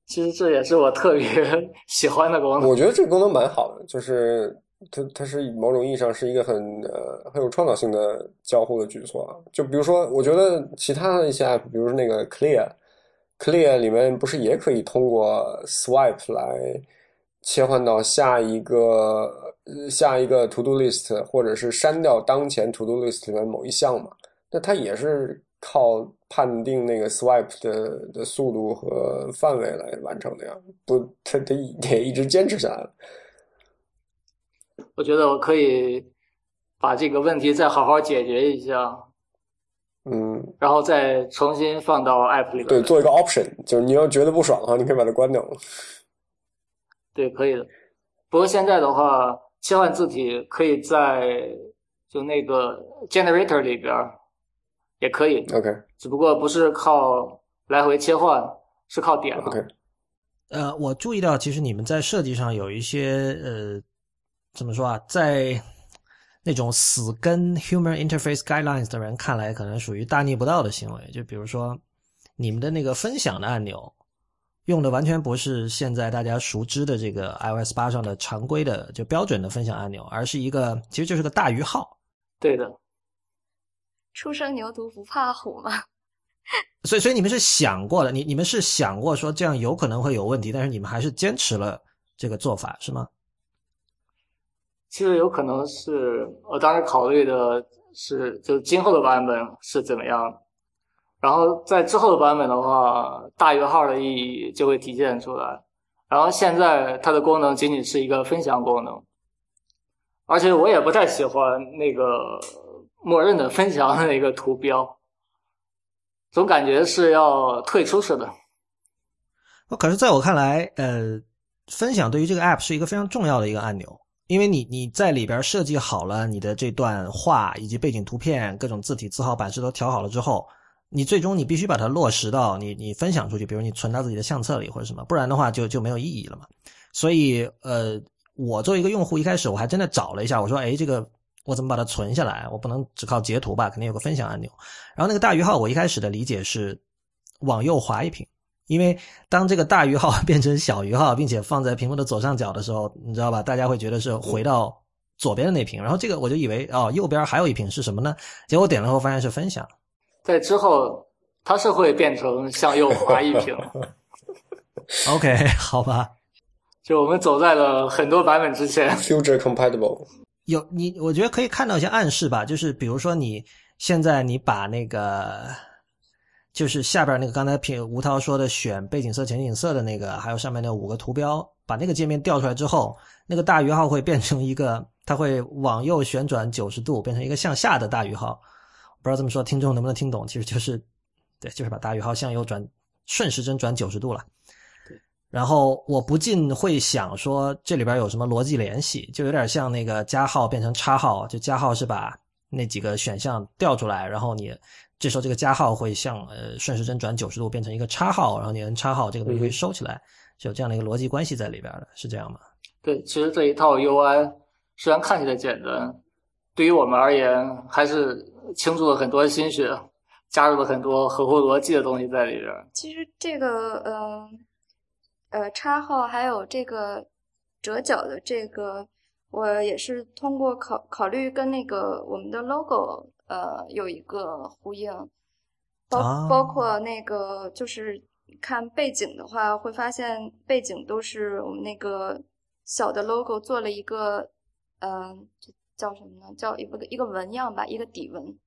其实这也是我特别 喜欢的功能。我觉得这个功能蛮好的，就是它它是某种意义上是一个很呃很有创造性的交互的举措啊。就比如说，我觉得其他的一些 app，比如说那个 Clear，Clear 里面不是也可以通过 swipe 来切换到下一个下一个 to do list，或者是删掉当前 to do list 里面某一项嘛？那它也是靠判定那个 swipe 的的速度和范围来完成的呀，不，它它也一直坚持下来了。我觉得我可以把这个问题再好好解决一下，嗯，然后再重新放到 app 里边。对，做一个 option，就是你要觉得不爽的话，你可以把它关掉。对，可以的。不过现在的话，切换字体可以在就那个 generator 里边儿也可以，OK 只不过不是靠来回切换，是靠点了。OK，呃，我注意到，其实你们在设计上有一些呃，怎么说啊，在那种死跟 Human Interface Guidelines 的人看来，可能属于大逆不道的行为。就比如说，你们的那个分享的按钮，用的完全不是现在大家熟知的这个 iOS 八上的常规的就标准的分享按钮，而是一个其实就是个大于号。对的，初生牛犊不怕虎嘛。所以，所以你们是想过的，你你们是想过说这样有可能会有问题，但是你们还是坚持了这个做法，是吗？其实有可能是我当时考虑的是，就今后的版本是怎么样，然后在之后的版本的话，大于号的意义就会体现出来。然后现在它的功能仅仅是一个分享功能，而且我也不太喜欢那个默认的分享的那个图标，总感觉是要退出似的。可是在我看来，呃，分享对于这个 app 是一个非常重要的一个按钮，因为你你在里边设计好了你的这段话以及背景图片、各种字体、字号、版式都调好了之后，你最终你必须把它落实到你你分享出去，比如你存到自己的相册里或者什么，不然的话就就没有意义了嘛。所以，呃，我作为一个用户，一开始我还真的找了一下，我说，哎，这个我怎么把它存下来？我不能只靠截图吧，肯定有个分享按钮。然后那个大于号，我一开始的理解是往右滑一屏。因为当这个大于号 变成小于号，并且放在屏幕的左上角的时候，你知道吧？大家会觉得是回到左边的那屏，然后这个我就以为哦，右边还有一屏是什么呢？结果点了后发现是分享。在之后，它是会变成向右滑一屏，OK，好吧。就我们走在了很多版本之前。Future compatible，有你，我觉得可以看到一些暗示吧，就是比如说你现在你把那个，就是下边那个刚才平吴涛说的选背景色、前景色的那个，还有上面那五个图标，把那个界面调出来之后，那个大于号会变成一个，它会往右旋转九十度，变成一个向下的大于号。不知道这么说听众能不能听懂？其实就是，对，就是把大于号向右转，顺时针转九十度了。然后我不禁会想说，这里边有什么逻辑联系？就有点像那个加号变成叉号，就加号是把那几个选项调出来，然后你这时候这个加号会向呃顺时针转九十度变成一个叉号，然后你摁叉号，这个东西会收起来，是有这样的一个逻辑关系在里边的，是这样吗？对，其实这一套 UI 虽然看起来简单，对于我们而言还是倾注了很多心血，加入了很多合乎逻辑的东西在里边。其实这个呃呃叉号还有这个折角的这个，我也是通过考考虑跟那个我们的 logo 呃有一个呼应，包、啊包括那个就是看背景的话，会发现背景都是我们那个小的 logo 做了一个呃这叫什么呢？叫一个一个纹样吧，一个底纹。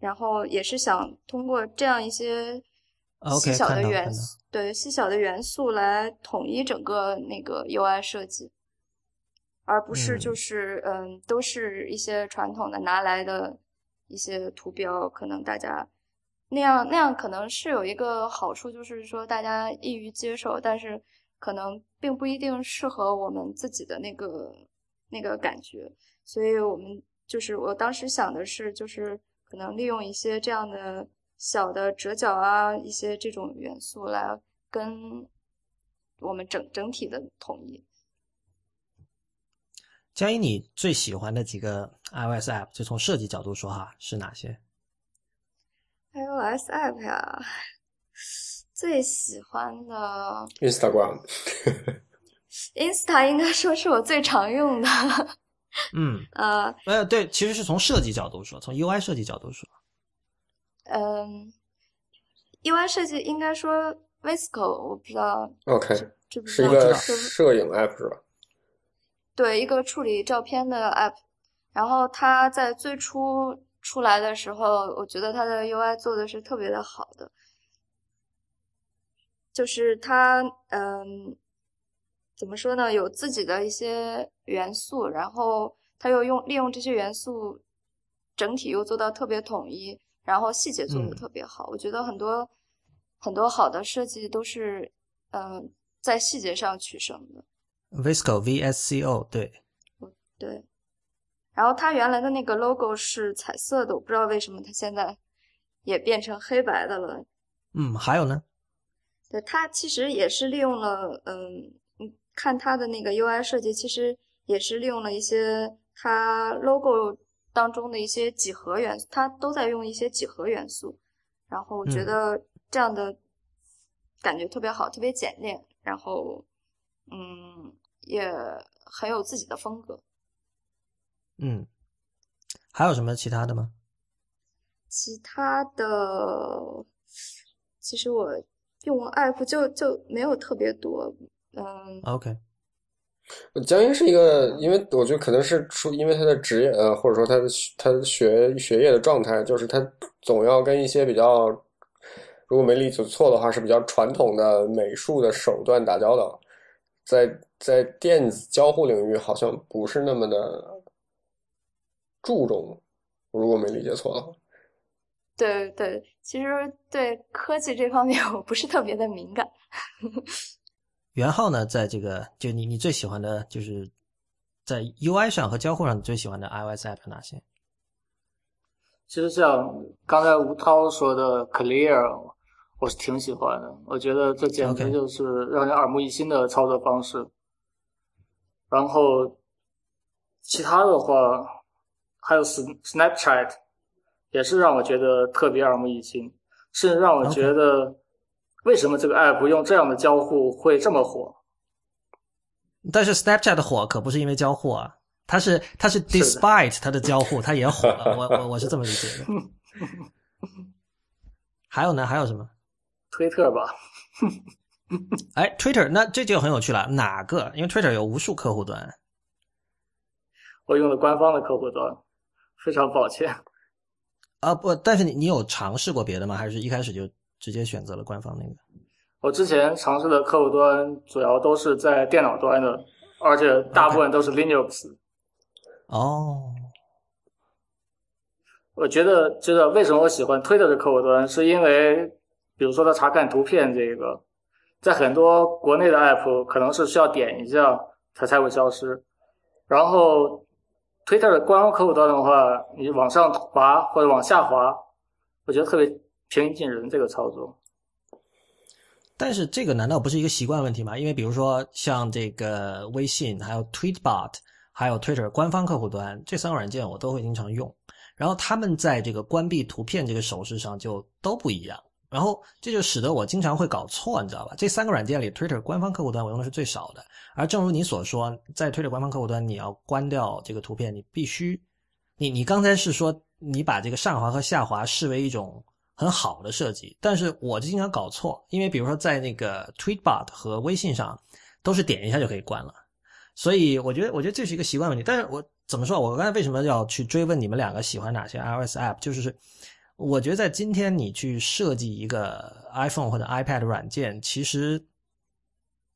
然后也是想通过这样一些 OK，细小的元素，对细小的元素来统一整个那个 UI 设计，而不是嗯就是嗯都是一些传统的拿来的一些图标，可能大家那样那样可能是有一个好处，就是说大家易于接受，但是可能并不一定适合我们自己的那个那个感觉，所以我们就是我当时想的是，就是可能利用一些这样的小的折角啊，一些这种元素来跟我们整整体的统一。江一，你最喜欢的几个 iOS app，就从设计角度说哈，是哪些？iOS app 呀，最喜欢的 Instagram，Insta 应该说是我最常用的。嗯，呃，呃，对，其实是从设计角度说，从 UI 设计角度说。嗯，UI 设计应该说 Visco，我不知道。OK，这是一个摄影 app 是吧？对一个处理照片的 app，然后它在最初出来的时候，我觉得它的 UI 做的是特别的好的，就是它嗯，怎么说呢？有自己的一些元素，然后它又用利用这些元素，整体又做到特别统一，然后细节做的特别好。我觉得很多很多好的设计都是嗯在细节上取胜的。Visco V S C O 对，对，然后它原来的那个 logo 是彩色的，我不知道为什么它现在也变成黑白的了。嗯，还有呢？对，它其实也是利用了，嗯，看它的那个 UI 设计，其实也是利用了一些它 logo 当中的一些几何元素，它都在用一些几何元素，然后我觉得这样的感觉特别好，特别简练，然后，嗯。也很有自己的风格。嗯，还有什么其他的吗？其他的，其实我用 app 就就没有特别多。嗯，OK。江阴是一个，因为我觉得可能是出，因为他的职业呃，或者说他的他的学学业的状态，就是他总要跟一些比较，如果没理解错的话，是比较传统的美术的手段打交道。在在电子交互领域，好像不是那么的注重，如果没理解错的话。对对，其实对科技这方面我不是特别的敏感。元浩呢，在这个就你你最喜欢的就是在 UI 上和交互上，你最喜欢的 iOS app 哪些？其实像刚才吴涛说的 Clear。我是挺喜欢的，我觉得这简直就是让人耳目一新的操作方式。然后其他的话，还有 Snapchat，也是让我觉得特别耳目一新，甚至让我觉得为什么这个 app 用这样的交互会这么火？但是 Snapchat 的火可不是因为交互啊，它是它是 despite 它的交互，它也火了。我我我是这么理解的。还有呢？还有什么？推特吧，哎，Twitter，那这就很有趣了。哪个？因为 Twitter 有无数客户端，我用的官方的客户端，非常抱歉。啊不，但是你你有尝试过别的吗？还是一开始就直接选择了官方那个？我之前尝试的客户端主要都是在电脑端的，而且大部分都是 Linux。哦，我觉得，知道为什么我喜欢 Twitter 的客户端，是因为。比如说，它查看图片这个，在很多国内的 app 可能是需要点一下它才会消失。然后，Twitter 的官方客户端的话，你往上滑或者往下滑，我觉得特别平易近人这个操作。但是这个难道不是一个习惯问题吗？因为比如说像这个微信、还有 Tweetbot、还有 Twitter 官方客户端这三个软件，我都会经常用。然后他们在这个关闭图片这个手势上就都不一样。然后这就使得我经常会搞错，你知道吧？这三个软件里，Twitter 官方客户端我用的是最少的。而正如你所说，在 Twitter 官方客户端，你要关掉这个图片，你必须，你你刚才是说你把这个上滑和下滑视为一种很好的设计，但是我就经常搞错，因为比如说在那个 Tweetbot 和微信上，都是点一下就可以关了，所以我觉得我觉得这是一个习惯问题。但是我怎么说？我刚才为什么要去追问你们两个喜欢哪些 iOS app？就是。我觉得在今天，你去设计一个 iPhone 或者 iPad 软件，其实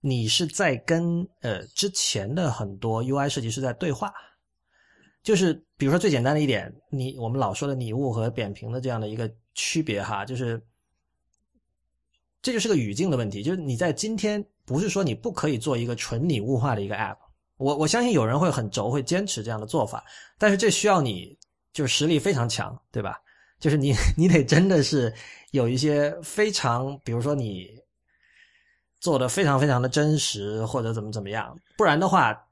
你是在跟呃之前的很多 UI 设计师在对话。就是比如说最简单的一点，你我们老说的拟物和扁平的这样的一个区别哈，就是这就是个语境的问题。就是你在今天不是说你不可以做一个纯拟物化的一个 App，我我相信有人会很轴，会坚持这样的做法，但是这需要你就是实力非常强，对吧？就是你，你得真的是有一些非常，比如说你，做的非常非常的真实，或者怎么怎么样，不然的话，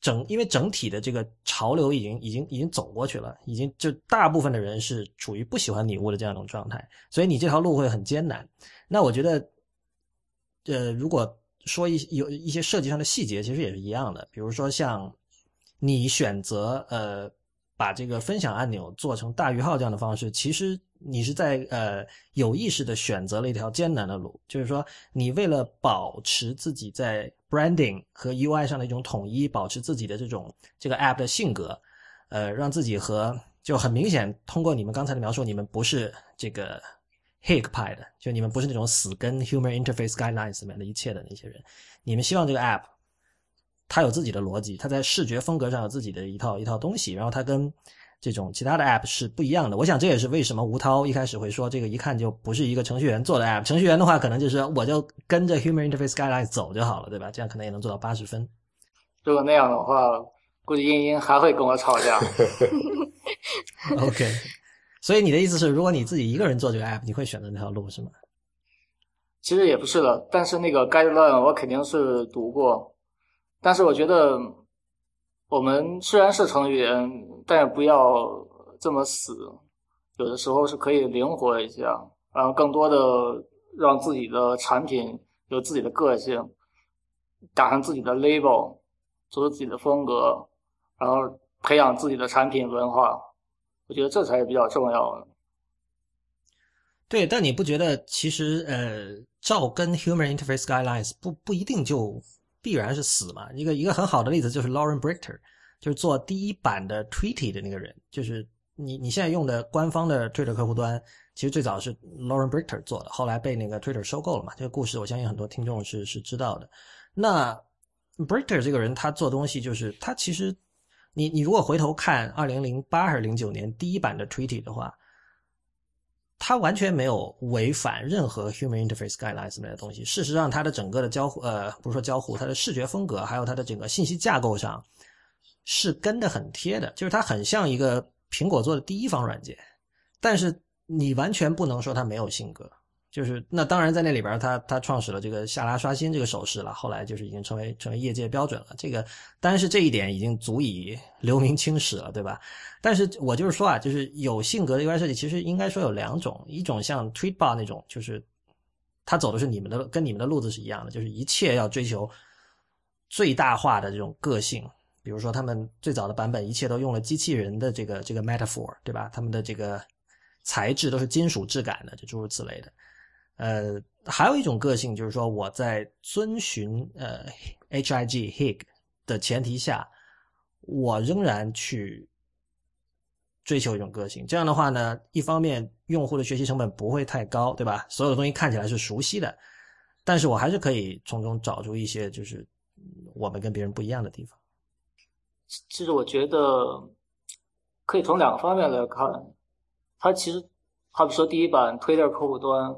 整因为整体的这个潮流已经已经已经走过去了，已经就大部分的人是处于不喜欢礼物的这样一种状态，所以你这条路会很艰难。那我觉得，呃，如果说一有一些设计上的细节，其实也是一样的，比如说像你选择呃把这个分享按钮做成大于号这样的方式，其实。你是在呃有意识的选择了一条艰难的路，就是说你为了保持自己在 branding 和 UI 上的一种统一，保持自己的这种这个 app 的性格，呃，让自己和就很明显通过你们刚才的描述，你们不是这个 Hig 派的，就你们不是那种死跟 Human Interface Guidelines 里面的一切的那些人，你们希望这个 app 它有自己的逻辑，它在视觉风格上有自己的一套一套东西，然后它跟这种其他的 App 是不一样的，我想这也是为什么吴涛一开始会说这个一看就不是一个程序员做的 App。程序员的话，可能就是我就跟着 Human Interface Guidelines 走就好了，对吧？这样可能也能做到八十分。如果那样的话，估计英英还会跟我吵架。OK，所以你的意思是，如果你自己一个人做这个 App，你会选择那条路是吗？其实也不是的，但是那个 Guideline 我肯定是读过，但是我觉得。我们虽然是程序员，但也不要这么死。有的时候是可以灵活一下，然后更多的让自己的产品有自己的个性，打上自己的 label，做出自己的风格，然后培养自己的产品文化。我觉得这才是比较重要的。对，但你不觉得其实呃，照跟 Human Interface Guidelines 不不一定就。必然是死嘛？一个一个很好的例子就是 Lauren Bricker，就是做第一版的 Tweety 的那个人，就是你你现在用的官方的 Twitter 客户端，其实最早是 Lauren Bricker 做的，后来被那个 Twitter 收购了嘛。这个故事我相信很多听众是是知道的。那 Bricker 这个人他做东西就是他其实，你你如果回头看二零零八还是零九年第一版的 Tweety 的话。它完全没有违反任何 Human Interface Guidelines 类的东西。事实上，它的整个的交互，呃，不是说交互，它的视觉风格，还有它的整个信息架构上，是跟的很贴的。就是它很像一个苹果做的第一方软件，但是你完全不能说它没有性格。就是那当然在那里边，他他创始了这个下拉刷新这个手势了，后来就是已经成为成为业界标准了。这个但是这一点已经足以留名青史了，对吧？但是我就是说啊，就是有性格的 UI 设计，其实应该说有两种，一种像 Tweetbot 那种，就是他走的是你们的跟你们的路子是一样的，就是一切要追求最大化的这种个性。比如说他们最早的版本，一切都用了机器人的这个这个 metaphor，对吧？他们的这个材质都是金属质感的，就诸如此类的。呃，还有一种个性就是说，我在遵循呃 H.I.G. Hig 的前提下，我仍然去追求一种个性。这样的话呢，一方面用户的学习成本不会太高，对吧？所有的东西看起来是熟悉的，但是我还是可以从中找出一些就是我们跟别人不一样的地方。其实我觉得可以从两个方面来看，它其实好比说第一版 Twitter 客户端。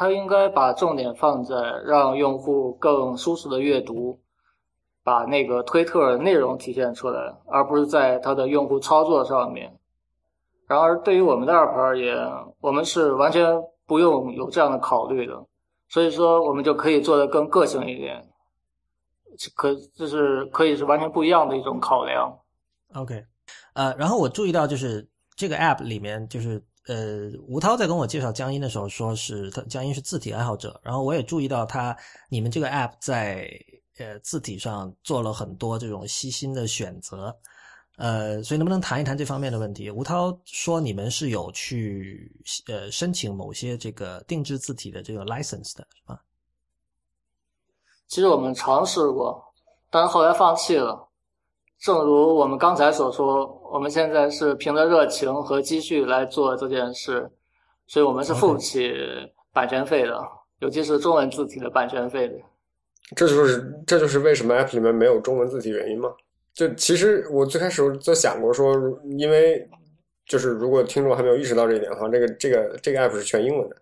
它应该把重点放在让用户更舒适的阅读，把那个推特内容体现出来，而不是在它的用户操作上面。然而，对于我们的 app 而言，我们是完全不用有这样的考虑的，所以说我们就可以做的更个性一点，可这是可以是完全不一样的一种考量。OK，呃，然后我注意到就是这个 app 里面就是。呃，吴涛在跟我介绍江阴的时候，说是他江阴是字体爱好者，然后我也注意到他你们这个 app 在呃字体上做了很多这种细心的选择，呃，所以能不能谈一谈这方面的问题？吴涛说你们是有去呃申请某些这个定制字体的这个 license 的是吧？其实我们尝试过，但是后来放弃了。正如我们刚才所说，我们现在是凭着热情和积蓄来做这件事，所以我们是付不起版权费的，尤其是中文字体的版权费的。这就是这就是为什么 App 里面没有中文字体原因吗？就其实我最开始就想过说，因为就是如果听众还没有意识到这一点的话，这个这个这个 App 是全英文的，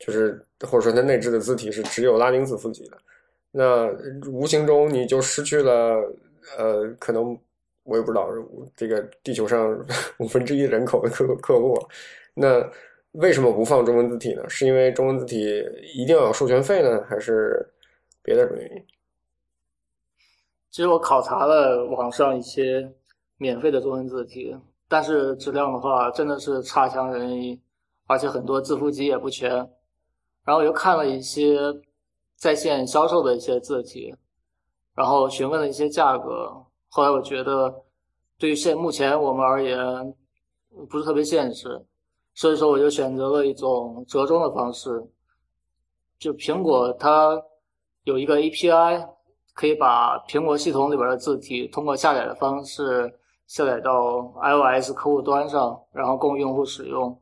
就是或者说它内置的字体是只有拉丁字符集的，那无形中你就失去了。呃，可能我也不知道，这个地球上 五分之一人口的客客户，那为什么不放中文字体呢？是因为中文字体一定要有授权费呢，还是别的什么原因？其实我考察了网上一些免费的中文字体，但是质量的话真的是差强人意，而且很多字符集也不全。然后我又看了一些在线销售的一些字体，然后询问了一些价格。后来我觉得，对于现目前我们而言，不是特别现实，所以说我就选择了一种折中的方式。就苹果它有一个 API。可以把苹果系统里边的字体通过下载的方式下载到 iOS 客户端上，然后供用户使用。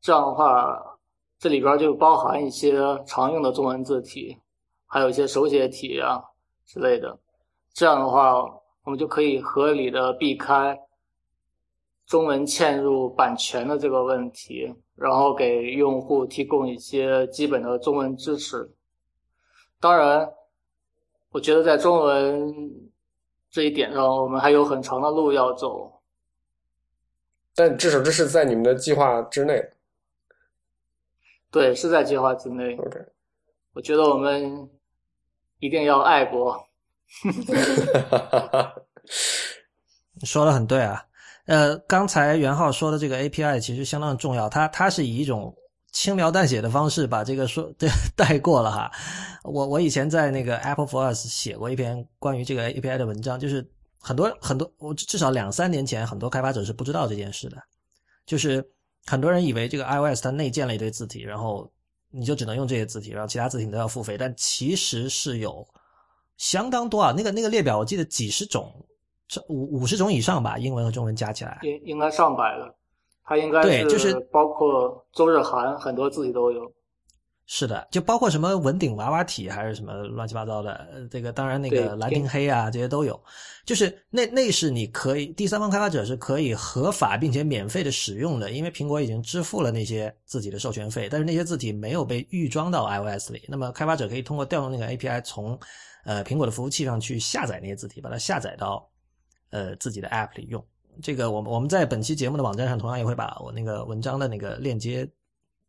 这样的话，这里边就包含一些常用的中文字体，还有一些手写体啊之类的。这样的话，我们就可以合理的避开中文嵌入版权的这个问题，然后给用户提供一些基本的中文支持。当然。我觉得在中文这一点上，我们还有很长的路要走。但至少这是在你们的计划之内。对，是在计划之内。OK，我觉得我们一定要爱国。说的很对啊。呃，刚才袁浩说的这个 API 其实相当重要，它它是以一种。轻描淡写的方式把这个说对 带过了哈，我我以前在那个 Apple for Us 写过一篇关于这个 API 的文章，就是很多很多我至少两三年前很多开发者是不知道这件事的，就是很多人以为这个 iOS 它内建了一堆字体，然后你就只能用这些字体，然后其他字体都要付费，但其实是有相当多啊，那个那个列表我记得几十种，这五五十种以上吧，英文和中文加起来，应应该上百了。它应该对，就是包括周日韩很多字体都有。是的，就包括什么文鼎娃娃体还是什么乱七八糟的，这个当然那个兰亭黑啊这些都有。就是那那是你可以第三方开发者是可以合法并且免费的使用的，因为苹果已经支付了那些自己的授权费，但是那些字体没有被预装到 iOS 里。那么开发者可以通过调用那个 API 从呃苹果的服务器上去下载那些字体，把它下载到呃自己的 App 里用。这个，我们我们在本期节目的网站上同样也会把我那个文章的那个链接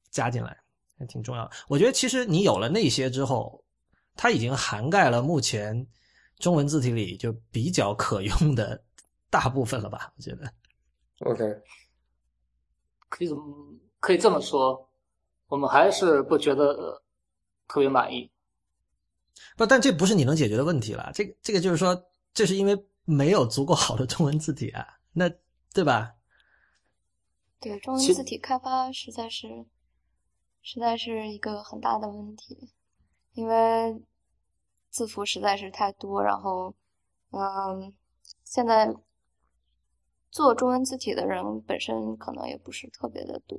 加进来，还挺重要。我觉得其实你有了那些之后，它已经涵盖了目前中文字体里就比较可用的大部分了吧？我觉得。OK，可以怎么可以这么说？我们还是不觉得特别满意。不，但这不是你能解决的问题了。这个这个就是说，这是因为没有足够好的中文字体啊。那对吧？对中文字体开发实在是，实在是一个很大的问题，因为字符实在是太多，然后，嗯，现在做中文字体的人本身可能也不是特别的多。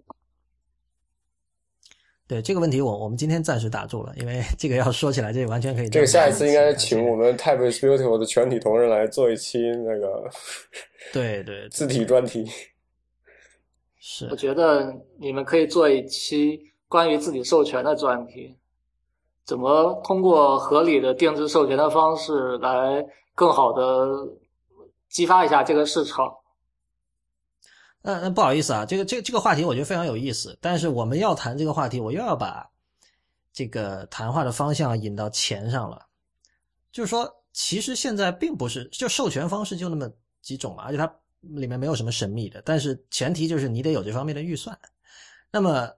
对这个问题，我我们今天暂时打住了，因为这个要说起来，这完全可以。这个下一次应该请我们 Type is Beautiful 的全体同仁来做一期那个，对对字体专题。是，我觉得你们可以做一期关于自己授权的专题，怎么通过合理的定制授权的方式来更好的激发一下这个市场。那那不好意思啊，这个这个这个话题我觉得非常有意思，但是我们要谈这个话题，我又要把这个谈话的方向引到钱上了。就是说，其实现在并不是就授权方式就那么几种嘛，而且它里面没有什么神秘的，但是前提就是你得有这方面的预算。那么，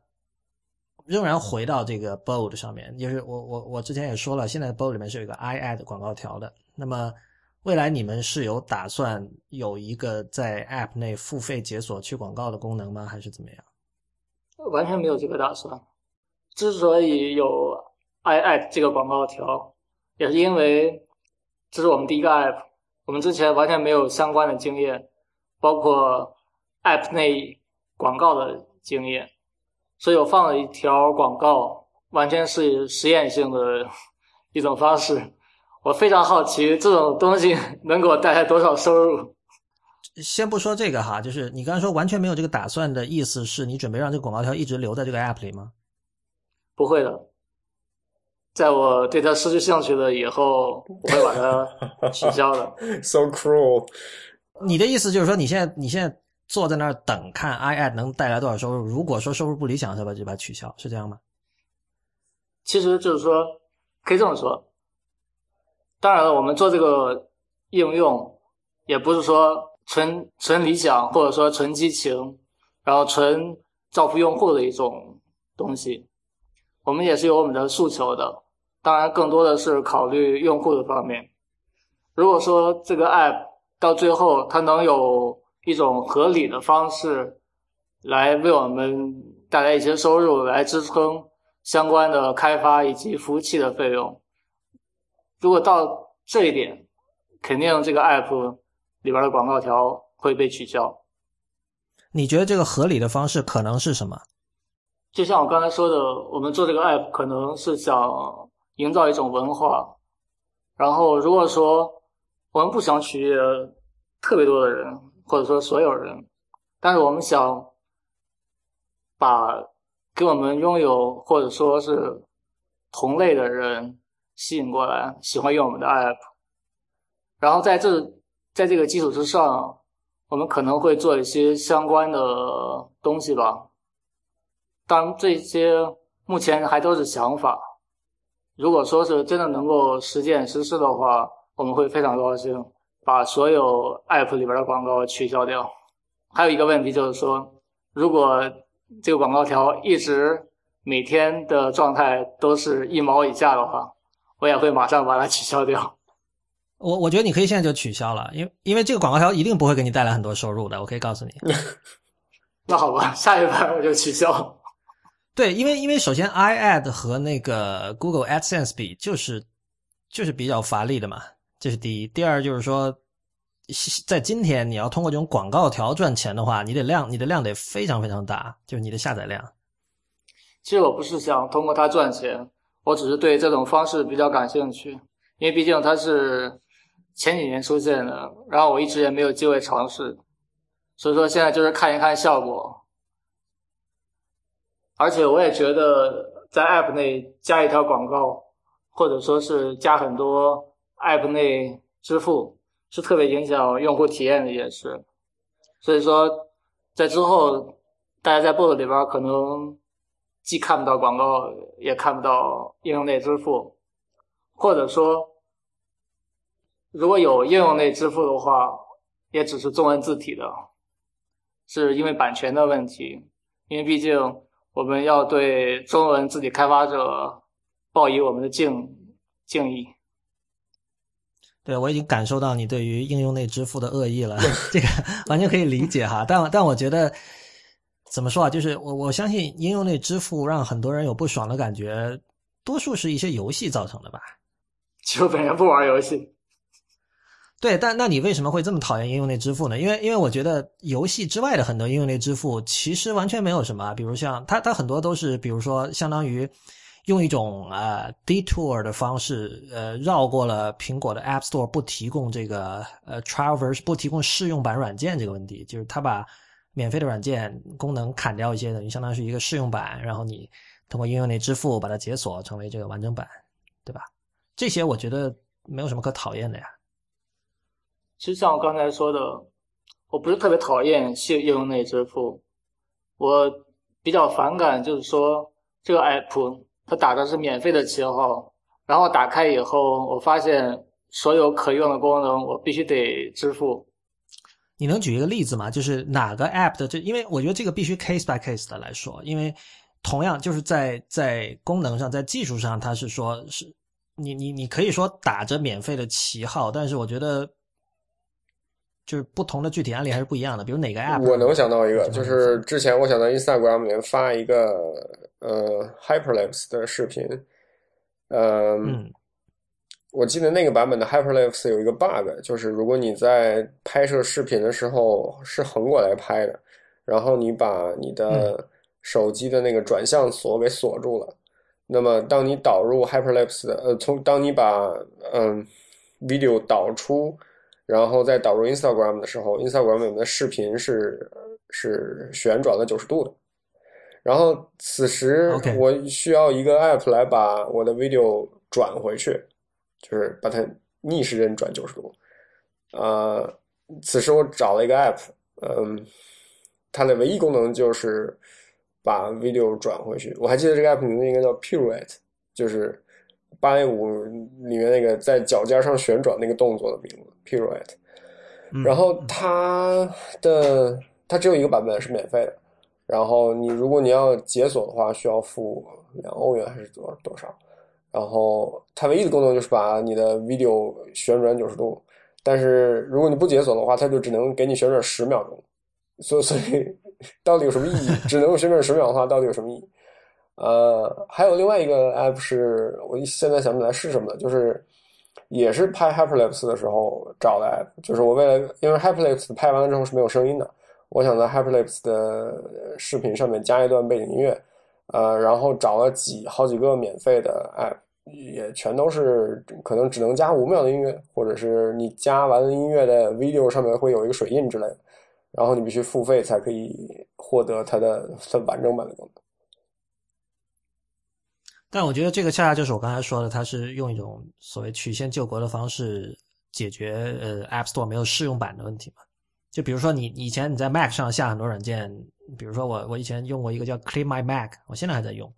仍然回到这个 Bold 上面，就是我我我之前也说了，现在 Bold 里面是有一个 iAd 广告条的，那么。未来你们是有打算有一个在 App 内付费解锁去广告的功能吗？还是怎么样？完全没有这个打算。之所以有 iAd 这个广告条，也是因为这是我们第一个 App，我们之前完全没有相关的经验，包括 App 内广告的经验，所以我放了一条广告，完全是实验性的一种方式。我非常好奇，这种东西能给我带来多少收入？先不说这个哈，就是你刚才说完全没有这个打算的意思，是你准备让这个广告条一直留在这个 app 里吗？不会的，在我对它失去兴趣了以后，我会把它取消的。So cruel！你的意思就是说，你现在你现在坐在那儿等看 iAd 能带来多少收入。如果说收入不理想，是吧，就把它取消，是这样吗？其实就是说，可以这么说。当然了，我们做这个应用，也不是说纯纯理想，或者说纯激情，然后纯造福用户的一种东西。我们也是有我们的诉求的。当然，更多的是考虑用户的方面。如果说这个 app 到最后它能有一种合理的方式来为我们带来一些收入，来支撑相关的开发以及服务器的费用，如果到这一点，肯定这个 app 里边的广告条会被取消。你觉得这个合理的方式可能是什么？就像我刚才说的，我们做这个 app 可能是想。营造一种文化，然后如果说我们不想取悦特别多的人，或者说所有人，但是我们想把给我们拥有或者说是同类的人吸引过来，喜欢用我们的 app，然后在这在这个基础之上，我们可能会做一些相关的东西吧。当然，这些目前还都是想法。如果说是真的能够实践实施的话，我们会非常高兴，把所有 App 里边的广告取消掉。还有一个问题就是说，如果这个广告条一直每天的状态都是一毛以下的话，我也会马上把它取消掉。我我觉得你可以现在就取消了，因为因为这个广告条一定不会给你带来很多收入的。我可以告诉你。那好吧，下一盘我就取消。对，因为因为首先，iAd 和那个 Google AdSense 比，就是就是比较乏力的嘛，这是第一。第二就是说，在今天你要通过这种广告条赚钱的话，你得量，你的量得非常非常大，就是你的下载量。其实我不是想通过它赚钱，我只是对这种方式比较感兴趣，因为毕竟它是前几年出现的，然后我一直也没有机会尝试，所以说现在就是看一看效果。而且我也觉得，在 App 内加一条广告，或者说是加很多 App 内支付，是特别影响用户体验的一件事。所以说，在之后，大家在 Bot 里边可能既看不到广告，也看不到应用内支付，或者说，如果有应用内支付的话，也只是中文字体的，是因为版权的问题，因为毕竟。我们要对中文字体开发者报以我们的敬敬意。对，我已经感受到你对于应用内支付的恶意了，这个 完全可以理解哈。但但我觉得怎么说啊？就是我我相信应用内支付让很多人有不爽的感觉，多数是一些游戏造成的吧？其实本人不玩游戏。对，但那你为什么会这么讨厌应用内支付呢？因为因为我觉得游戏之外的很多应用内支付其实完全没有什么，比如像它它很多都是，比如说相当于用一种呃 detour 的方式，呃绕过了苹果的 App Store 不提供这个呃 trial version 不提供试用版软件这个问题，就是它把免费的软件功能砍掉一些，等于相当于是一个试用版，然后你通过应用内支付把它解锁成为这个完整版，对吧？这些我觉得没有什么可讨厌的呀。其实像我刚才说的，我不是特别讨厌应应用内支付，我比较反感就是说这个 app 它打的是免费的旗号，然后打开以后，我发现所有可用的功能我必须得支付。你能举一个例子吗？就是哪个 app 的这？因为我觉得这个必须 case by case 的来说，因为同样就是在在功能上，在技术上，它是说是你你你可以说打着免费的旗号，但是我觉得。就是不同的具体案例还是不一样的，比如哪个 app？我能想到一个，就是之前我想到 Instagram 里面发一个呃 Hyperlapse 的视频，嗯，我记得那个版本的 Hyperlapse 有一个 bug，就是如果你在拍摄视频的时候是横过来拍的，然后你把你的手机的那个转向锁给锁住了，那么当你导入 Hyperlapse 的呃，从当你把嗯 video 导出。然后在导入 Instagram 的时候，Instagram 里面的视频是是旋转了九十度的。然后此时我需要一个 app 来把我的 video 转回去，就是把它逆时针转九十度。呃，此时我找了一个 app，嗯，它的唯一功能就是把 video 转回去。我还记得这个 app 名字应该叫 Pirouette，就是芭蕾舞里面那个在脚尖上旋转那个动作的名字 Pirouette。然后它的它只有一个版本是免费的，然后你如果你要解锁的话，需要付两欧元还是多多少？然后它唯一的功能就是把你的 video 旋转九十度，但是如果你不解锁的话，它就只能给你旋转十秒钟。所以所以到底有什么意义？只能旋转十秒的话，到底有什么意义？呃，还有另外一个 app 是我现在想不起来是什么了，就是也是拍 Hyperlapse 的时候找的 app，就是我为了因为 Hyperlapse 拍完了之后是没有声音的，我想在 Hyperlapse 的视频上面加一段背景音乐。呃，然后找了几好几个免费的 app，也全都是可能只能加五秒的音乐，或者是你加完音乐的 video 上面会有一个水印之类的，然后你必须付费才可以获得它的它完整版的功能。但我觉得这个恰恰就是我刚才说的，它是用一种所谓曲线救国的方式解决呃 App Store 没有试用版的问题嘛。就比如说你以前你在 Mac 上下很多软件。比如说我我以前用过一个叫 Clean My Mac，我现在还在用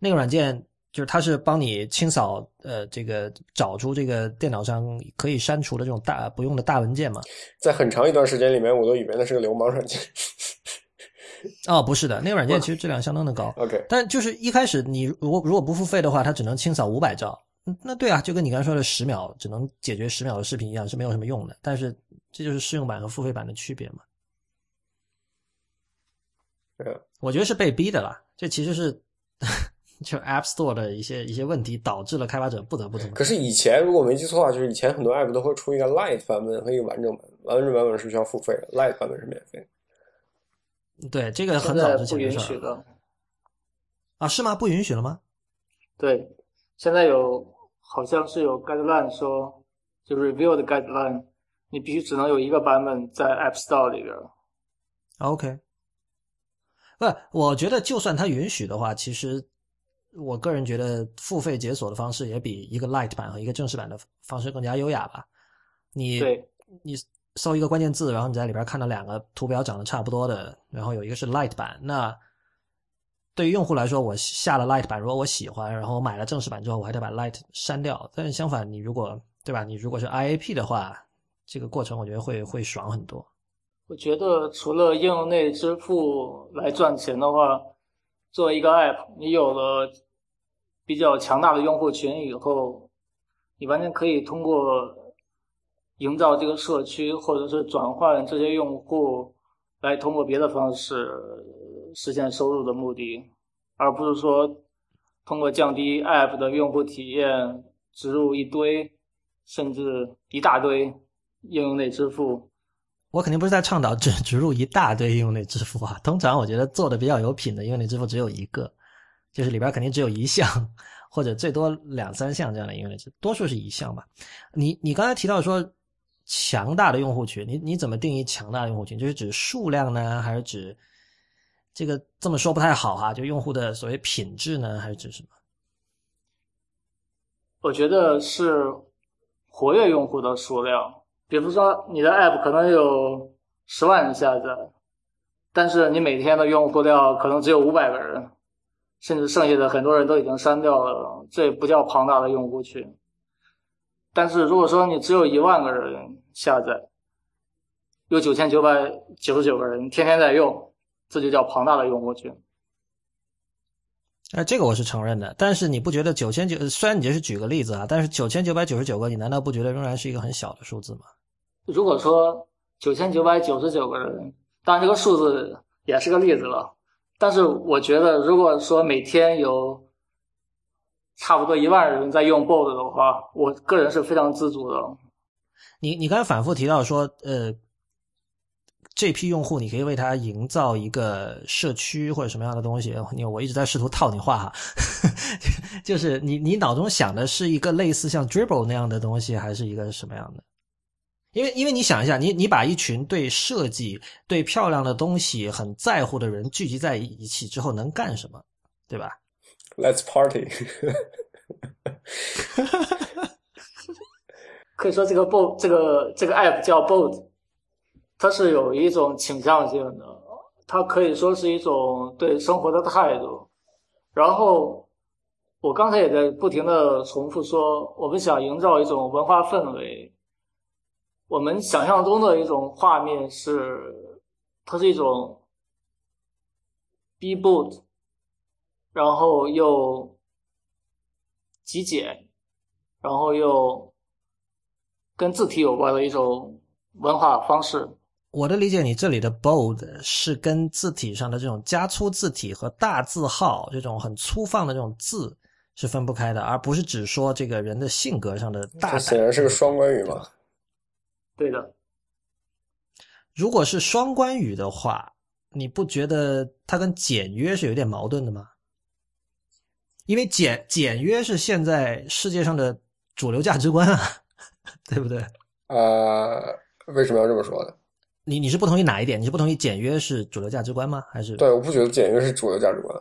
那个软件，就是它是帮你清扫呃这个找出这个电脑上可以删除的这种大不用的大文件嘛。在很长一段时间里面，我都以为那是个流氓软件。哦，不是的，那个软件其实质量相当的高。OK，但就是一开始你如果如果不付费的话，它只能清扫五百兆。那对啊，就跟你刚才说的十秒只能解决十秒的视频一样，是没有什么用的。但是这就是试用版和付费版的区别嘛。对我觉得是被逼的啦。这其实是 就 App Store 的一些一些问题导致了开发者不得不这么。可是以前如果没记错的话，就是以前很多 App 都会出一个 Lite 版本和一个完整版，完整版本是需要付费的，Lite 版本是免费。对，这个很早之前不允许的。啊，是吗？不允许了吗？对，现在有好像是有 Guideline 说，就 Review 的 Guideline，你必须只能有一个版本在 App Store 里边。OK。不，我觉得就算它允许的话，其实我个人觉得付费解锁的方式也比一个 light 版和一个正式版的方式更加优雅吧。你你搜一个关键字，然后你在里边看到两个图标长得差不多的，然后有一个是 Light 版，那对于用户来说，我下了 Light 版，如果我喜欢，然后我买了正式版之后，我还得把 Light 删掉。但是相反，你如果对吧，你如果是 IAP 的话，这个过程我觉得会会爽很多。我觉得除了应用内支付来赚钱的话，作为一个 App，你有了比较强大的用户群以后，你完全可以通过营造这个社区，或者是转换这些用户，来通过别的方式实现收入的目的，而不是说通过降低 App 的用户体验，植入一堆甚至一大堆应用内支付。我肯定不是在倡导植植入一大堆应用内支付啊。通常我觉得做的比较有品的应用内支付只有一个，就是里边肯定只有一项，或者最多两三项这样的应用内支付，多数是一项吧。你你刚才提到说强大的用户群，你你怎么定义强大的用户群？就是指数量呢，还是指这个这么说不太好哈？就用户的所谓品质呢，还是指什么？我觉得是活跃用户的数量。比如说，你的 App 可能有十万人下载，但是你每天的用户量可能只有五百个人，甚至剩下的很多人都已经删掉了，这不叫庞大的用户群。但是如果说你只有一万个人下载，有九千九百九十九个人天天在用，这就叫庞大的用户群。哎，这个我是承认的，但是你不觉得九千九？虽然你这是举个例子啊，但是九千九百九十九个，你难道不觉得仍然是一个很小的数字吗？如果说九千九百九十九个人，当然这个数字也是个例子了。但是我觉得，如果说每天有差不多一万人在用 Bot 的话，我个人是非常知足的。你你刚才反复提到说，呃。这批用户，你可以为他营造一个社区或者什么样的东西？你我一直在试图套你话哈，就是你你脑中想的是一个类似像 Dribble 那样的东西，还是一个什么样的？因为因为你想一下，你你把一群对设计、对漂亮的东西很在乎的人聚集在一起之后，能干什么？对吧？Let's party。可以说这个 Bo 这个这个 App 叫 Boat。它是有一种倾向性的，它可以说是一种对生活的态度。然后我刚才也在不停的重复说，我们想营造一种文化氛围。我们想象中的一种画面是，它是一种 be bold，然后又极简，然后又跟字体有关的一种文化方式。我的理解，你这里的 bold 是跟字体上的这种加粗字体和大字号这种很粗放的这种字是分不开的，而不是只说这个人的性格上的大这显然是个双关语嘛。对的，如果是双关语的话，你不觉得它跟简约是有点矛盾的吗？因为简简约是现在世界上的主流价值观啊，对不对？呃，为什么要这么说呢？你你是不同意哪一点？你是不同意简约是主流价值观吗？还是对，我不觉得简约是主流价值观。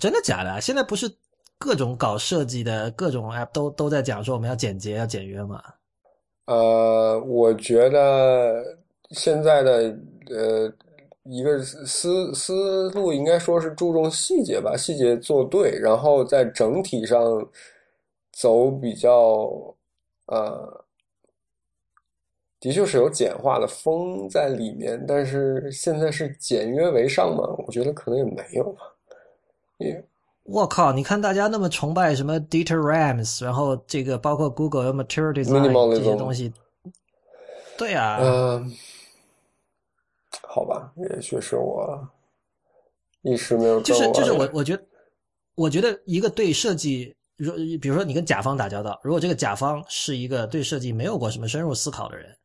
真的假的？现在不是各种搞设计的各种 app 都都在讲说我们要简洁要简约吗？呃，我觉得现在的呃一个思思路应该说是注重细节吧，细节做对，然后在整体上走比较呃，的确是有简化的风在里面，但是现在是简约为上嘛？我觉得可能也没有吧，也。我靠！你看大家那么崇拜什么 Dieter Rams，然后这个包括 Google 和 Material Design 这些东西，对啊，嗯，好吧，也许是我一时没有就是就是我我觉得我觉得一个对设计，如比如说你跟甲方打交道，如果这个甲方是一个对设计没有过什么深入思考的人，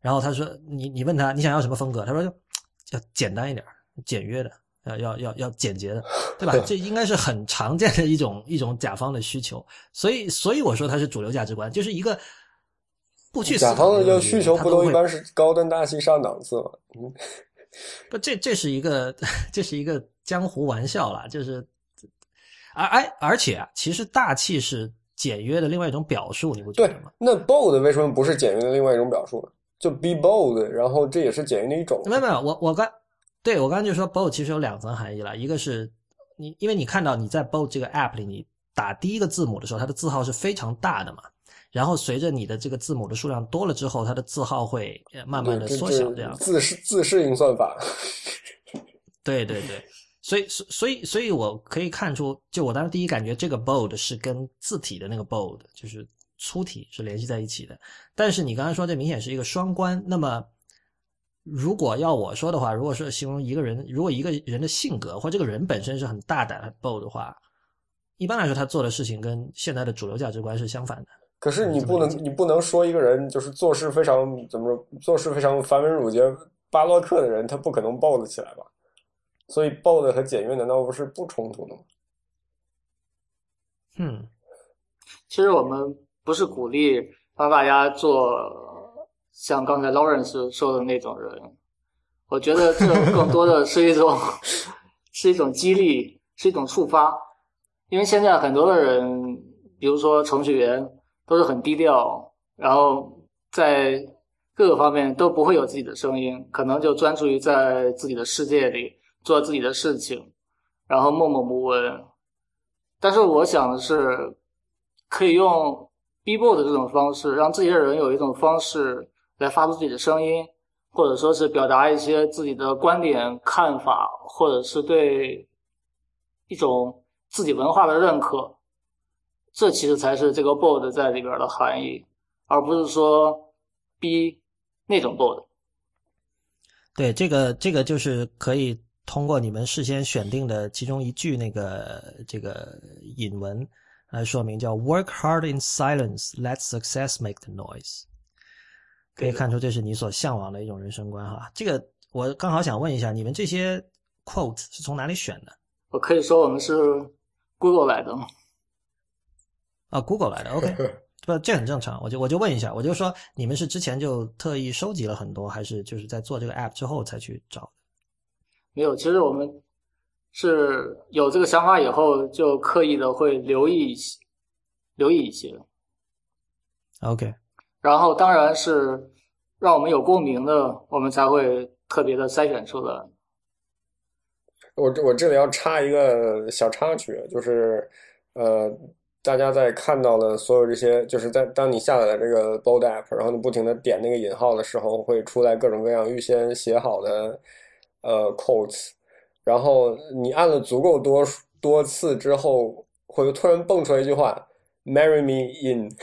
然后他说你你问他你想要什么风格，他说要简单一点，简约的。要要要要简洁的，对吧？这应该是很常见的一种一种甲方的需求，所以所以我说它是主流价值观，就是一个不去甲方的要需求不都一般是高端大气上档次吗？嗯，不，这这是一个 这是一个江湖玩笑啦，就是而哎而且啊，其实大气是简约的另外一种表述，你不觉得吗？那 bold 为什么不是简约的另外一种表述呢？就 be bold，然后这也是简约的一种。没有没有，我我刚。对我刚刚就说，bold 其实有两层含义了，一个是你，因为你看到你在 bold 这个 app 里，你打第一个字母的时候，它的字号是非常大的嘛，然后随着你的这个字母的数量多了之后，它的字号会慢慢的缩小，这样自适自适应算法。对对对，所以所所以所以我可以看出，就我当时第一感觉，这个 bold 是跟字体的那个 bold 就是粗体是联系在一起的，但是你刚才说这明显是一个双关，那么。如果要我说的话，如果说形容一个人，如果一个人的性格或这个人本身是很大胆、很 bold 的话，一般来说他做的事情跟现在的主流价值观是相反的。可是你不能，你不能说一个人就是做事非常怎么说，做事非常繁文缛节、巴洛克的人，他不可能 bold 起来吧？所以 bold 和简约难道不是不冲突的吗？嗯，其实我们不是鼓励让大家做。像刚才 Lawrence 说的那种人，我觉得这更多的是一种，是一种激励，是一种触发。因为现在很多的人，比如说程序员，都是很低调，然后在各个方面都不会有自己的声音，可能就专注于在自己的世界里做自己的事情，然后默默无闻。但是我想的是，可以用 B board 的这种方式，让这些人有一种方式。来发出自己的声音，或者说是表达一些自己的观点、看法，或者是对一种自己文化的认可，这其实才是这个 bold 在里边的含义，而不是说 b 那种 bold。对，这个这个就是可以通过你们事先选定的其中一句那个这个引文来说明，叫 “Work hard in silence, let success make the noise”。可以看出，这是你所向往的一种人生观哈。这个我刚好想问一下，你们这些 quote 是从哪里选的？我可以说我们是 Google 来的。啊，Google 来的，OK，不，这很正常。我就我就问一下，我就说你们是之前就特意收集了很多，还是就是在做这个 app 之后才去找的？没有，其实我们是有这个想法以后，就刻意的会留意一些，留意一些。OK。然后当然是让我们有共鸣的，我们才会特别的筛选出来。我我这里要插一个小插曲，就是呃，大家在看到了所有这些，就是在当你下载了这个 Bold App，然后你不停的点那个引号的时候，会出来各种各样预先写好的呃 quotes，然后你按了足够多多次之后，会突然蹦出来一句话：“Marry me in。”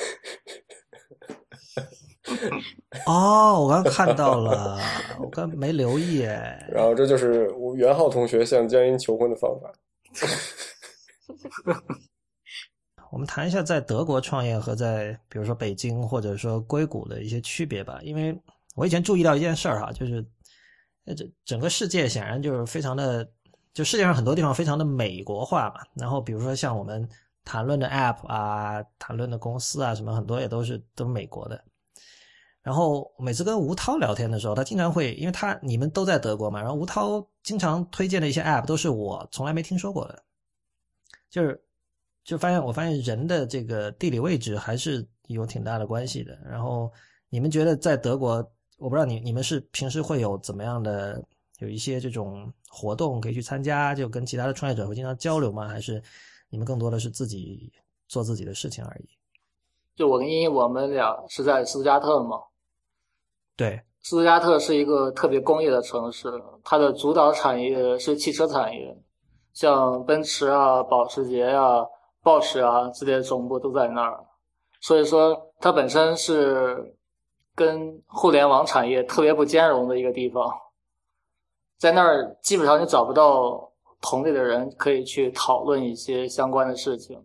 哦，我刚看到了，我刚没留意哎。然后这就是袁浩同学向江阴求婚的方法。我们谈一下在德国创业和在比如说北京或者说硅谷的一些区别吧。因为我以前注意到一件事儿哈，就是这整个世界显然就是非常的，就世界上很多地方非常的美国化嘛。然后比如说像我们谈论的 App 啊，谈论的公司啊，什么很多也都是都美国的。然后每次跟吴涛聊天的时候，他经常会，因为他你们都在德国嘛，然后吴涛经常推荐的一些 App 都是我从来没听说过的，就是就发现我发现人的这个地理位置还是有挺大的关系的。然后你们觉得在德国，我不知道你你们是平时会有怎么样的有一些这种活动可以去参加，就跟其他的创业者会经常交流吗？还是你们更多的是自己做自己的事情而已？就我跟英英，我们俩是在斯图加特嘛。对，斯图加特是一个特别工业的城市，它的主导产业是汽车产业，像奔驰啊、保时捷啊、暴驰啊这些总部都在那儿，所以说它本身是跟互联网产业特别不兼容的一个地方，在那儿基本上就找不到同类的人可以去讨论一些相关的事情。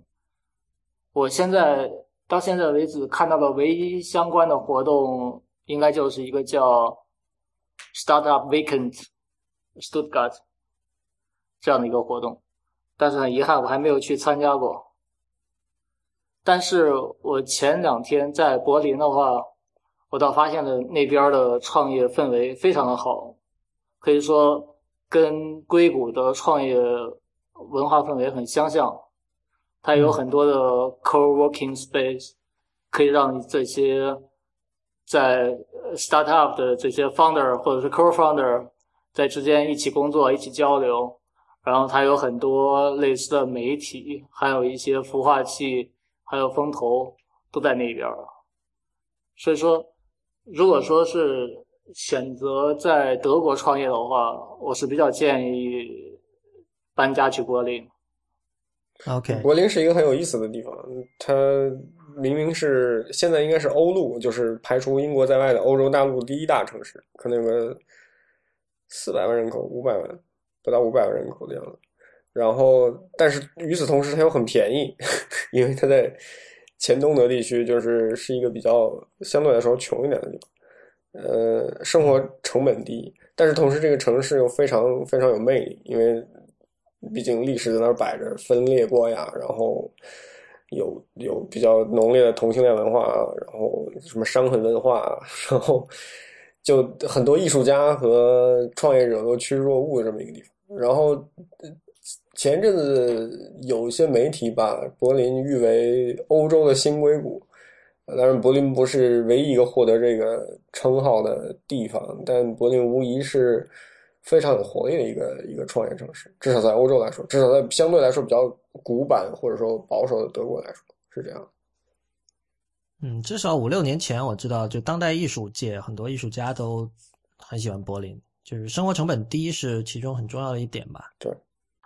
我现在到现在为止看到的唯一相关的活动。应该就是一个叫 Startup Weekend Stuttgart 这样的一个活动，但是很遗憾，我还没有去参加过。但是我前两天在柏林的话，我倒发现了那边的创业氛围非常的好，可以说跟硅谷的创业文化氛围很相像。它有很多的 Co-working Space，可以让这些。在 startup 的这些 founder 或者是 co-founder 在之间一起工作、一起交流，然后它有很多类似的媒体，还有一些孵化器，还有风投都在那边。所以说，如果说是选择在德国创业的话，我是比较建议搬家去柏林。OK，柏林是一个很有意思的地方，它。明明是现在应该是欧陆，就是排除英国在外的欧洲大陆第一大城市，可能有个四百万人口、五百万不到五百万人口的样子。然后，但是与此同时，它又很便宜，因为它在前东德地区，就是是一个比较相对来说穷一点的地方。呃，生活成本低，但是同时这个城市又非常非常有魅力，因为毕竟历史在那儿摆着，分裂过呀，然后。有有比较浓烈的同性恋文化，然后什么伤痕文化，然后就很多艺术家和创业者都趋之若鹜的这么一个地方。然后前阵子有一些媒体把柏林誉为欧洲的新硅谷，当然柏林不是唯一一个获得这个称号的地方，但柏林无疑是。非常有活力的一个一个创业城市，至少在欧洲来说，至少在相对来说比较古板或者说保守的德国来说是这样。嗯，至少五六年前我知道，就当代艺术界很多艺术家都很喜欢柏林，就是生活成本低是其中很重要的一点吧。对。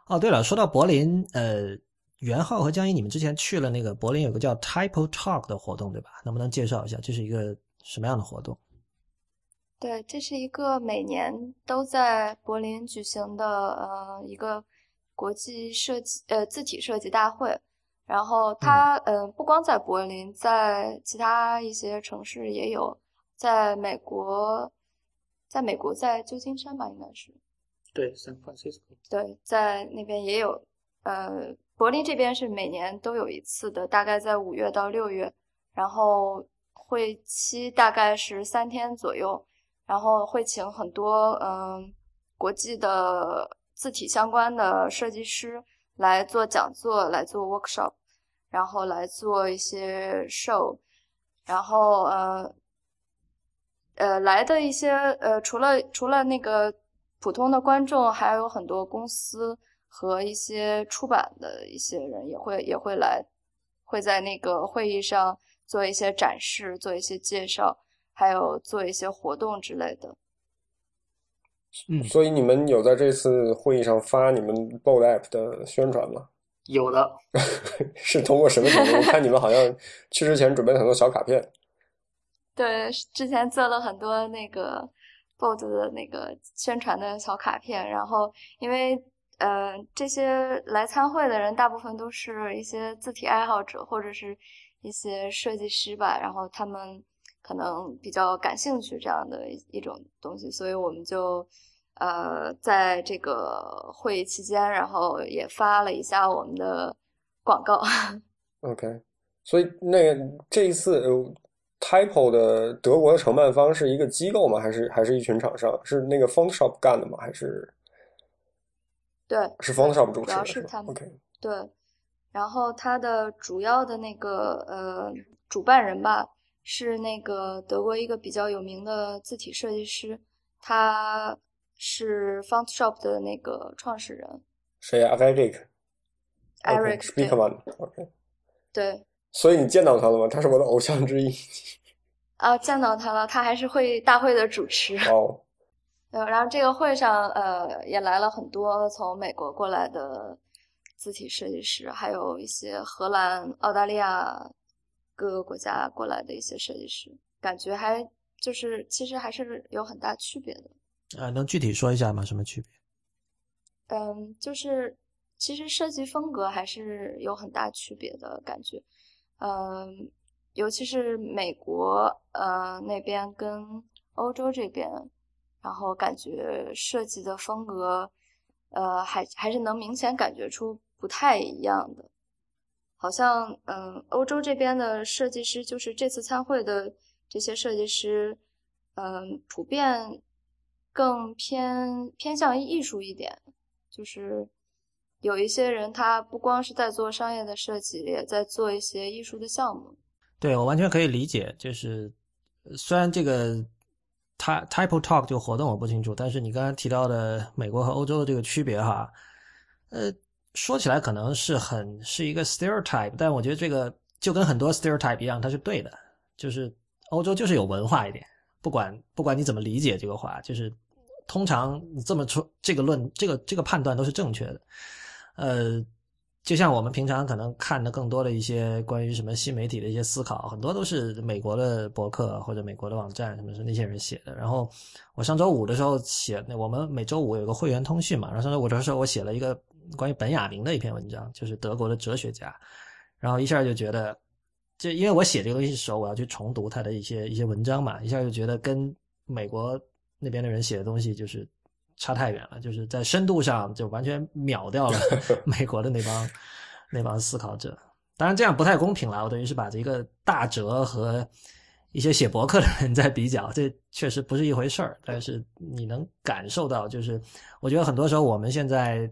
哦，对了，说到柏林，呃，袁浩和江一，你们之前去了那个柏林有个叫 Type Talk 的活动，对吧？能不能介绍一下这是一个什么样的活动？对，这是一个每年都在柏林举行的呃一个国际设计呃字体设计大会，然后它呃不光在柏林，在其他一些城市也有，在美国，在美国在旧金山吧应该是，对，San Francisco，对，在那边也有，呃，柏林这边是每年都有一次的，大概在五月到六月，然后会期大概是三天左右。然后会请很多嗯国际的字体相关的设计师来做讲座，来做 workshop，然后来做一些 show，然后呃呃来的一些呃除了除了那个普通的观众，还有很多公司和一些出版的一些人也会也会来，会在那个会议上做一些展示，做一些介绍，还有做一些活动之类的。嗯，所以你们有在这次会议上发你们 Bold App 的宣传吗？有的，是通过什么途径？我看你们好像去之前准备了很多小卡片。对，之前做了很多那个 boss 的那个宣传的小卡片，然后因为呃这些来参会的人大部分都是一些字体爱好者或者是一些设计师吧，然后他们可能比较感兴趣这样的一种东西，所以我们就呃在这个会议期间，然后也发了一下我们的广告。OK，所以那个这一次 Typo 的德国的承办方是一个机构吗？还是还是一群厂商？是那个 Photoshop 干的吗？还是对，是 Photoshop 主主要持的？吧是他们 OK，对，然后它的主要的那个呃主办人吧，是那个德国一个比较有名的字体设计师，他是 Fontshop 的那个创始人谁呀？Eric。Eric，Speakman。OK，对所以你见到他了吗？他是我的偶像之一。啊，见到他了，他还是会大会的主持。哦，呃，然后这个会上，呃，也来了很多从美国过来的字体设计师，还有一些荷兰、澳大利亚各个国家过来的一些设计师，感觉还就是其实还是有很大区别的。啊，能具体说一下吗？什么区别？嗯，就是其实设计风格还是有很大区别的感觉。嗯，尤其是美国呃那边跟欧洲这边，然后感觉设计的风格，呃，还还是能明显感觉出不太一样的。好像嗯，欧洲这边的设计师，就是这次参会的这些设计师，嗯，普遍更偏偏向艺术一点。就是有一些人，他不光是在做商业的设计，也在做一些艺术的项目。对我完全可以理解，就是虽然这个 Ty Typo Talk 这个活动我不清楚，但是你刚才提到的美国和欧洲的这个区别哈，呃，说起来可能是很是一个 stereotype，但我觉得这个就跟很多 stereotype 一样，它是对的，就是欧洲就是有文化一点，不管不管你怎么理解这个话，就是通常你这么说，这个论这个这个判断都是正确的，呃。就像我们平常可能看的更多的一些关于什么新媒体的一些思考，很多都是美国的博客或者美国的网站，什么是那些人写的。然后我上周五的时候写，那我们每周五有个会员通讯嘛，然后上周五的时候我写了一个关于本雅明的一篇文章，就是德国的哲学家，然后一下就觉得，就因为我写这个东西的时候，我要去重读他的一些一些文章嘛，一下就觉得跟美国那边的人写的东西就是。差太远了，就是在深度上就完全秒掉了 美国的那帮那帮思考者。当然这样不太公平了，我等于是把这个大哲和一些写博客的人在比较，这确实不是一回事儿。但是你能感受到，就是我觉得很多时候我们现在，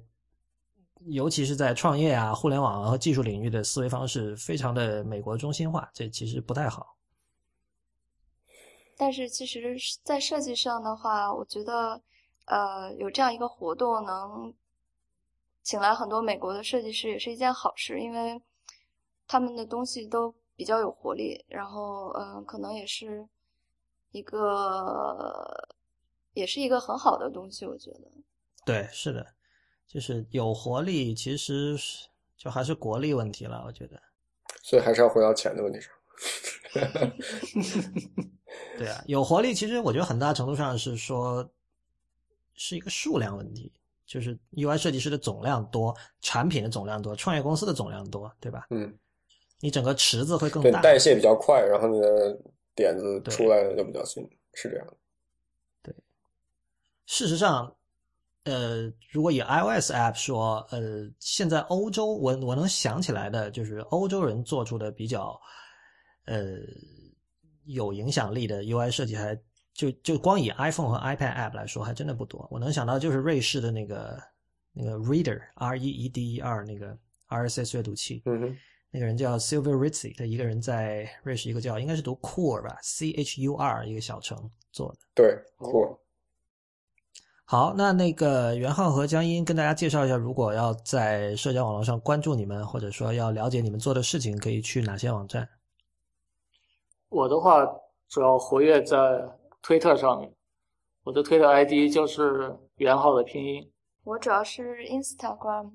尤其是在创业啊、互联网啊和技术领域的思维方式，非常的美国中心化，这其实不太好。但是其实，在设计上的话，我觉得。呃，有这样一个活动，能请来很多美国的设计师，也是一件好事，因为他们的东西都比较有活力，然后，嗯、呃，可能也是一个，也是一个很好的东西，我觉得。对，是的，就是有活力，其实就还是国力问题了，我觉得。所以还是要回到钱的问题上。对啊，有活力，其实我觉得很大程度上是说。是一个数量问题，就是 UI 设计师的总量多，产品的总量多，创业公司的总量多，对吧？嗯，你整个池子会更大，代谢比较快，然后你的点子出来的就比较新，是这样的。对，事实上，呃，如果以 iOS app 说，呃，现在欧洲我我能想起来的就是欧洲人做出的比较，呃，有影响力的 UI 设计还。就就光以 iPhone 和 iPad app 来说，还真的不多。我能想到就是瑞士的那个那个 Reader R E E D E R 那个 RSS 阅读器，嗯哼，那个人叫 Silver Ritzy，他一个人在瑞士一个叫应该是读 Cur 吧，C H U R 一个小城做的。对，Cur。好，那那个袁浩和江阴跟大家介绍一下，如果要在社交网络上关注你们，或者说要了解你们做的事情，可以去哪些网站？我的话主要活跃在推特上面，我的推特 ID 就是袁浩的拼音。我主要是 Instagram，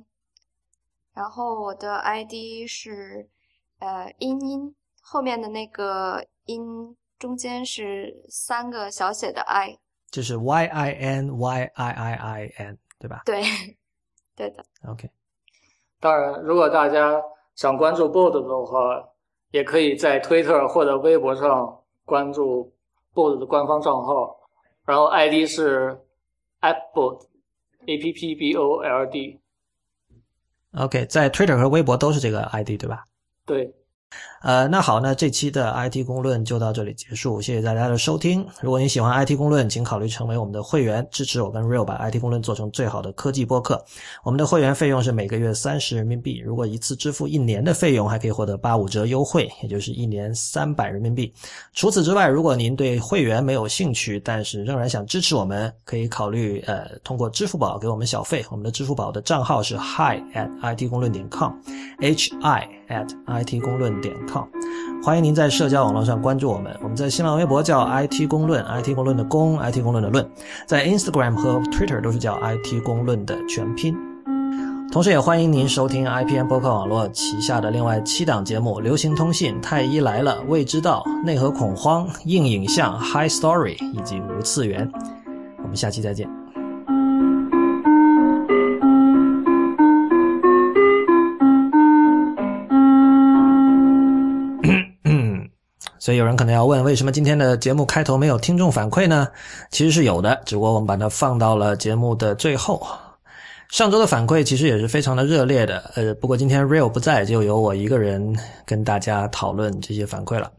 然后我的 ID 是呃音音后面的那个音中间是三个小写的 i。就是 Y I N Y I I I N，对吧？对，对的。OK。当然，如果大家想关注 Bold 的话，也可以在推特或者微博上关注 Bold 的官方账号，然后 ID 是 appbold，A P P B O L D。OK，在 Twitter 和微博都是这个 ID，对吧？对。呃，那好，那这期的 IT 公论就到这里结束，谢谢大家的收听。如果你喜欢 IT 公论，请考虑成为我们的会员，支持我跟 Real 把 IT 公论做成最好的科技播客。我们的会员费用是每个月三十人民币，如果一次支付一年的费用，还可以获得八五折优惠，也就是一年三百人民币。除此之外，如果您对会员没有兴趣，但是仍然想支持我们，可以考虑呃通过支付宝给我们小费。我们的支付宝的账号是 hi at it 公论点 com，h i at it 公论点 com。欢迎您在社交网络上关注我们。我们在新浪微博叫 IT 公论，IT 公论的公，IT 公论的论，在 Instagram 和 Twitter 都是叫 IT 公论的全拼。同时也欢迎您收听 IPN 播客网络旗下的另外七档节目：流行通信、太医来了、未知道、内核恐慌、硬影像、High Story 以及无次元。我们下期再见。所以有人可能要问，为什么今天的节目开头没有听众反馈呢？其实是有的，只不过我们把它放到了节目的最后。上周的反馈其实也是非常的热烈的，呃，不过今天 Real 不在，就由我一个人跟大家讨论这些反馈了。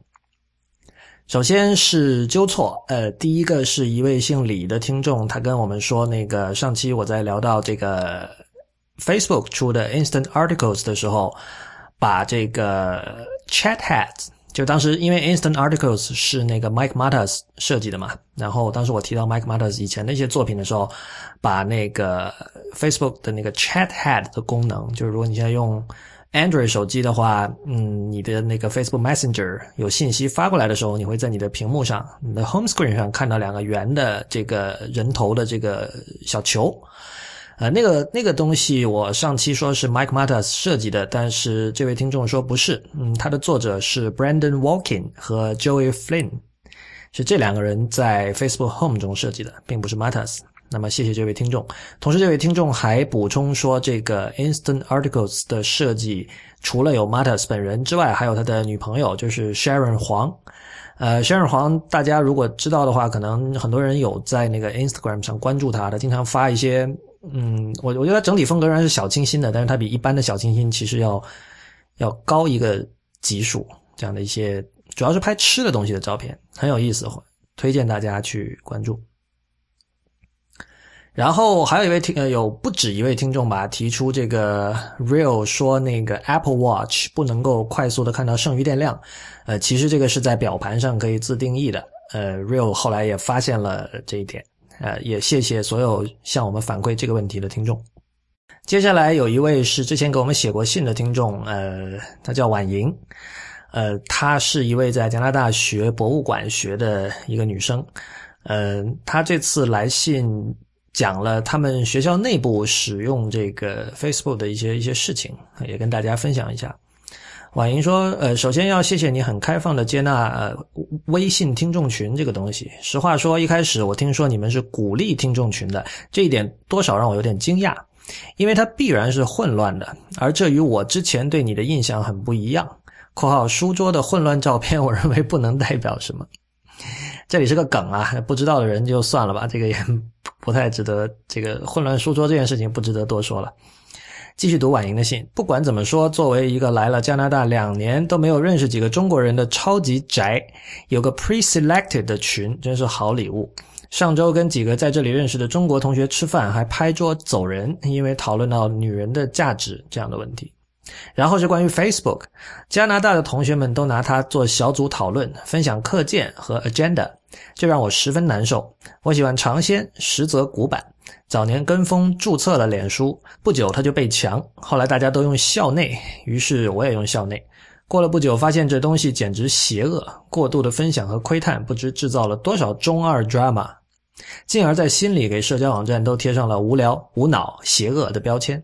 首先是纠错，呃，第一个是一位姓李的听众，他跟我们说，那个上期我在聊到这个 Facebook 出的 Instant Articles 的时候，把这个 Chat Heads。就当时因为 Instant Articles 是那个 Mike Matas 设计的嘛，然后当时我提到 Mike Matas 以前那些作品的时候，把那个 Facebook 的那个 Chat Head 的功能，就是如果你现在用 Android 手机的话，嗯，你的那个 Facebook Messenger 有信息发过来的时候，你会在你的屏幕上，你的 Home Screen 上看到两个圆的这个人头的这个小球。呃，那个那个东西，我上期说是 Mike Matas 设计的，但是这位听众说不是，嗯，他的作者是 Brandon Walkin 和 Joey Flynn，是这两个人在 Facebook Home 中设计的，并不是 Matas。那么谢谢这位听众。同时，这位听众还补充说，这个 Instant Articles 的设计除了有 Matas 本人之外，还有他的女朋友，就是 Sharon 黄。呃，Sharon 黄，大家如果知道的话，可能很多人有在那个 Instagram 上关注他，他经常发一些。嗯，我我觉得它整体风格仍然是小清新的，但是它比一般的小清新其实要要高一个级数。这样的一些主要是拍吃的东西的照片，很有意思，推荐大家去关注。然后还有一位听呃，有不止一位听众吧，提出这个 Real 说那个 Apple Watch 不能够快速的看到剩余电量，呃，其实这个是在表盘上可以自定义的。呃，Real 后来也发现了这一点。呃，也谢谢所有向我们反馈这个问题的听众。接下来有一位是之前给我们写过信的听众，呃，他叫婉莹，呃，她是一位在加拿大学博物馆学的一个女生，呃，她这次来信讲了他们学校内部使用这个 Facebook 的一些一些事情，也跟大家分享一下。婉莹说：“呃，首先要谢谢你很开放的接纳呃微信听众群这个东西。实话说，一开始我听说你们是鼓励听众群的，这一点多少让我有点惊讶，因为它必然是混乱的，而这与我之前对你的印象很不一样。（括号书桌的混乱照片，我认为不能代表什么。）这里是个梗啊，不知道的人就算了吧，这个也不太值得。这个混乱书桌这件事情不值得多说了。”继续读婉莹的信。不管怎么说，作为一个来了加拿大两年都没有认识几个中国人的超级宅，有个 pre-selected 的群真是好礼物。上周跟几个在这里认识的中国同学吃饭，还拍桌走人，因为讨论到女人的价值这样的问题。然后是关于 Facebook，加拿大的同学们都拿它做小组讨论，分享课件和 agenda，这让我十分难受。我喜欢尝鲜，实则古板。早年跟风注册了脸书，不久他就被墙，后来大家都用校内，于是我也用校内。过了不久，发现这东西简直邪恶，过度的分享和窥探，不知制造了多少中二 drama，进而，在心里给社交网站都贴上了无聊、无脑、邪恶的标签。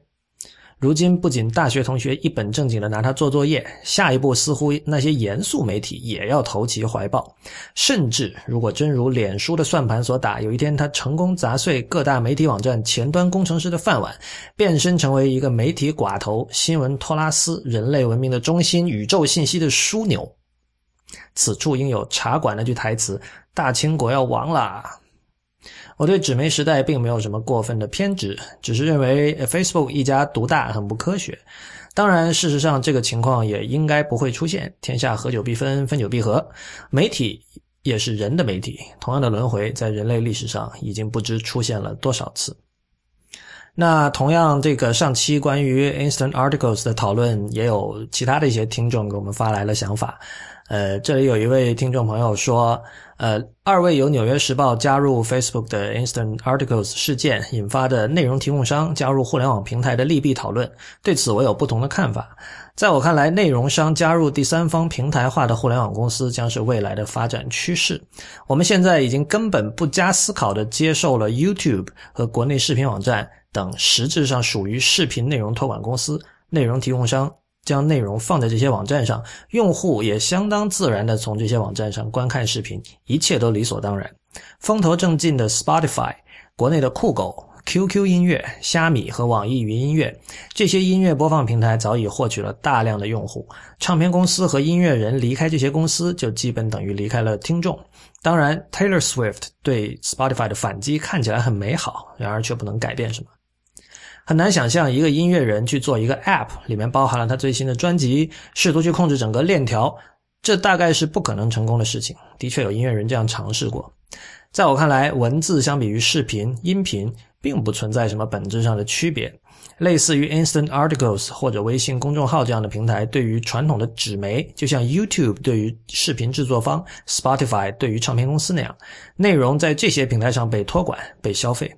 如今，不仅大学同学一本正经的拿它做作业，下一步似乎那些严肃媒体也要投其怀抱。甚至，如果真如脸书的算盘所打，有一天它成功砸碎各大媒体网站前端工程师的饭碗，变身成为一个媒体寡头、新闻托拉斯、人类文明的中心、宇宙信息的枢纽，此处应有茶馆那句台词：“大清国要亡啦！”我对纸媒时代并没有什么过分的偏执，只是认为 Facebook 一家独大很不科学。当然，事实上这个情况也应该不会出现。天下合久必分，分久必合。媒体也是人的媒体，同样的轮回在人类历史上已经不知出现了多少次。那同样，这个上期关于 Instant Articles 的讨论，也有其他的一些听众给我们发来了想法。呃，这里有一位听众朋友说。呃，二位由《纽约时报》加入 Facebook 的 Instant Articles 事件引发的内容提供商加入互联网平台的利弊讨论，对此我有不同的看法。在我看来，内容商加入第三方平台化的互联网公司将是未来的发展趋势。我们现在已经根本不加思考地接受了 YouTube 和国内视频网站等实质上属于视频内容托管公司内容提供商。将内容放在这些网站上，用户也相当自然地从这些网站上观看视频，一切都理所当然。风头正劲的 Spotify、国内的酷狗、QQ 音乐、虾米和网易云音乐这些音乐播放平台早已获取了大量的用户。唱片公司和音乐人离开这些公司，就基本等于离开了听众。当然，Taylor Swift 对 Spotify 的反击看起来很美好，然而却不能改变什么。很难想象一个音乐人去做一个 App，里面包含了他最新的专辑，试图去控制整个链条，这大概是不可能成功的事情。的确有音乐人这样尝试过。在我看来，文字相比于视频、音频，并不存在什么本质上的区别。类似于 Instant Articles 或者微信公众号这样的平台，对于传统的纸媒，就像 YouTube 对于视频制作方、Spotify 对于唱片公司那样，内容在这些平台上被托管、被消费。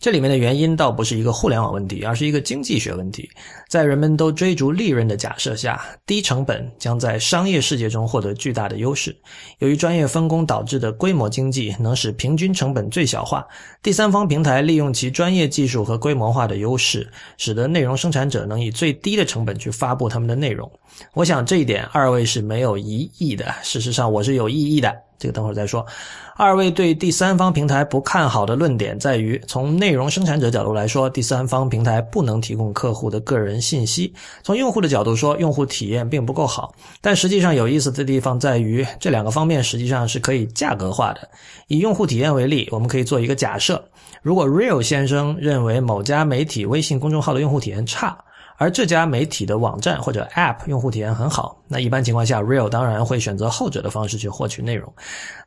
这里面的原因倒不是一个互联网问题，而是一个经济学问题。在人们都追逐利润的假设下，低成本将在商业世界中获得巨大的优势。由于专业分工导致的规模经济能使平均成本最小化，第三方平台利用其专业技术和规模化的优势，使得内容生产者能以最低的成本去发布他们的内容。我想这一点二位是没有疑义的。事实上，我是有异议的。这个等会儿再说。二位对第三方平台不看好的论点在于，从内内容生产者角度来说，第三方平台不能提供客户的个人信息；从用户的角度说，用户体验并不够好。但实际上有意思的地方在于，这两个方面实际上是可以价格化的。以用户体验为例，我们可以做一个假设：如果 Real 先生认为某家媒体微信公众号的用户体验差，而这家媒体的网站或者 App 用户体验很好，那一般情况下，Real 当然会选择后者的方式去获取内容。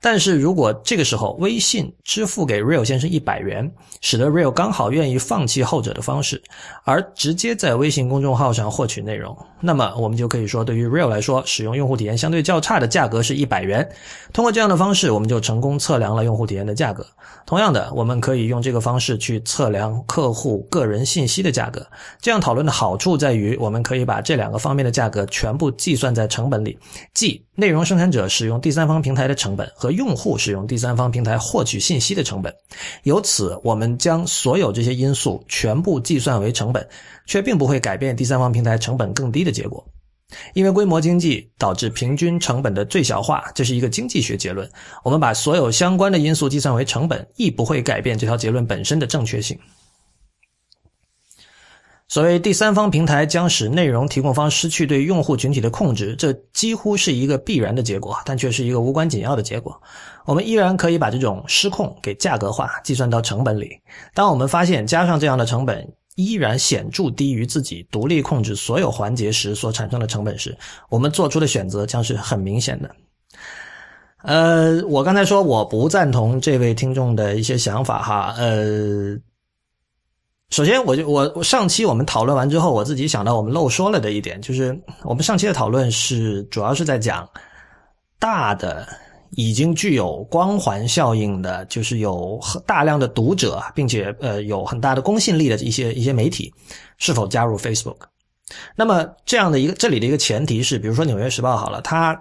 但是如果这个时候微信支付给 Real 先生一百元，使得 Real 刚好愿意放弃后者的方式，而直接在微信公众号上获取内容，那么我们就可以说，对于 Real 来说，使用用户体验相对较差的价格是一百元。通过这样的方式，我们就成功测量了用户体验的价格。同样的，我们可以用这个方式去测量客户个人信息的价格。这样讨论的好处。在于，我们可以把这两个方面的价格全部计算在成本里，即内容生产者使用第三方平台的成本和用户使用第三方平台获取信息的成本。由此，我们将所有这些因素全部计算为成本，却并不会改变第三方平台成本更低的结果，因为规模经济导致平均成本的最小化，这是一个经济学结论。我们把所有相关的因素计算为成本，亦不会改变这条结论本身的正确性。所谓第三方平台将使内容提供方失去对用户群体的控制，这几乎是一个必然的结果，但却是一个无关紧要的结果。我们依然可以把这种失控给价格化，计算到成本里。当我们发现加上这样的成本依然显著低于自己独立控制所有环节时所产生的成本时，我们做出的选择将是很明显的。呃，我刚才说我不赞同这位听众的一些想法哈，呃。首先，我就我上期我们讨论完之后，我自己想到我们漏说了的一点，就是我们上期的讨论是主要是在讲大的已经具有光环效应的，就是有大量的读者，并且呃有很大的公信力的一些一些媒体，是否加入 Facebook？那么这样的一个这里的一个前提是，比如说《纽约时报》好了，它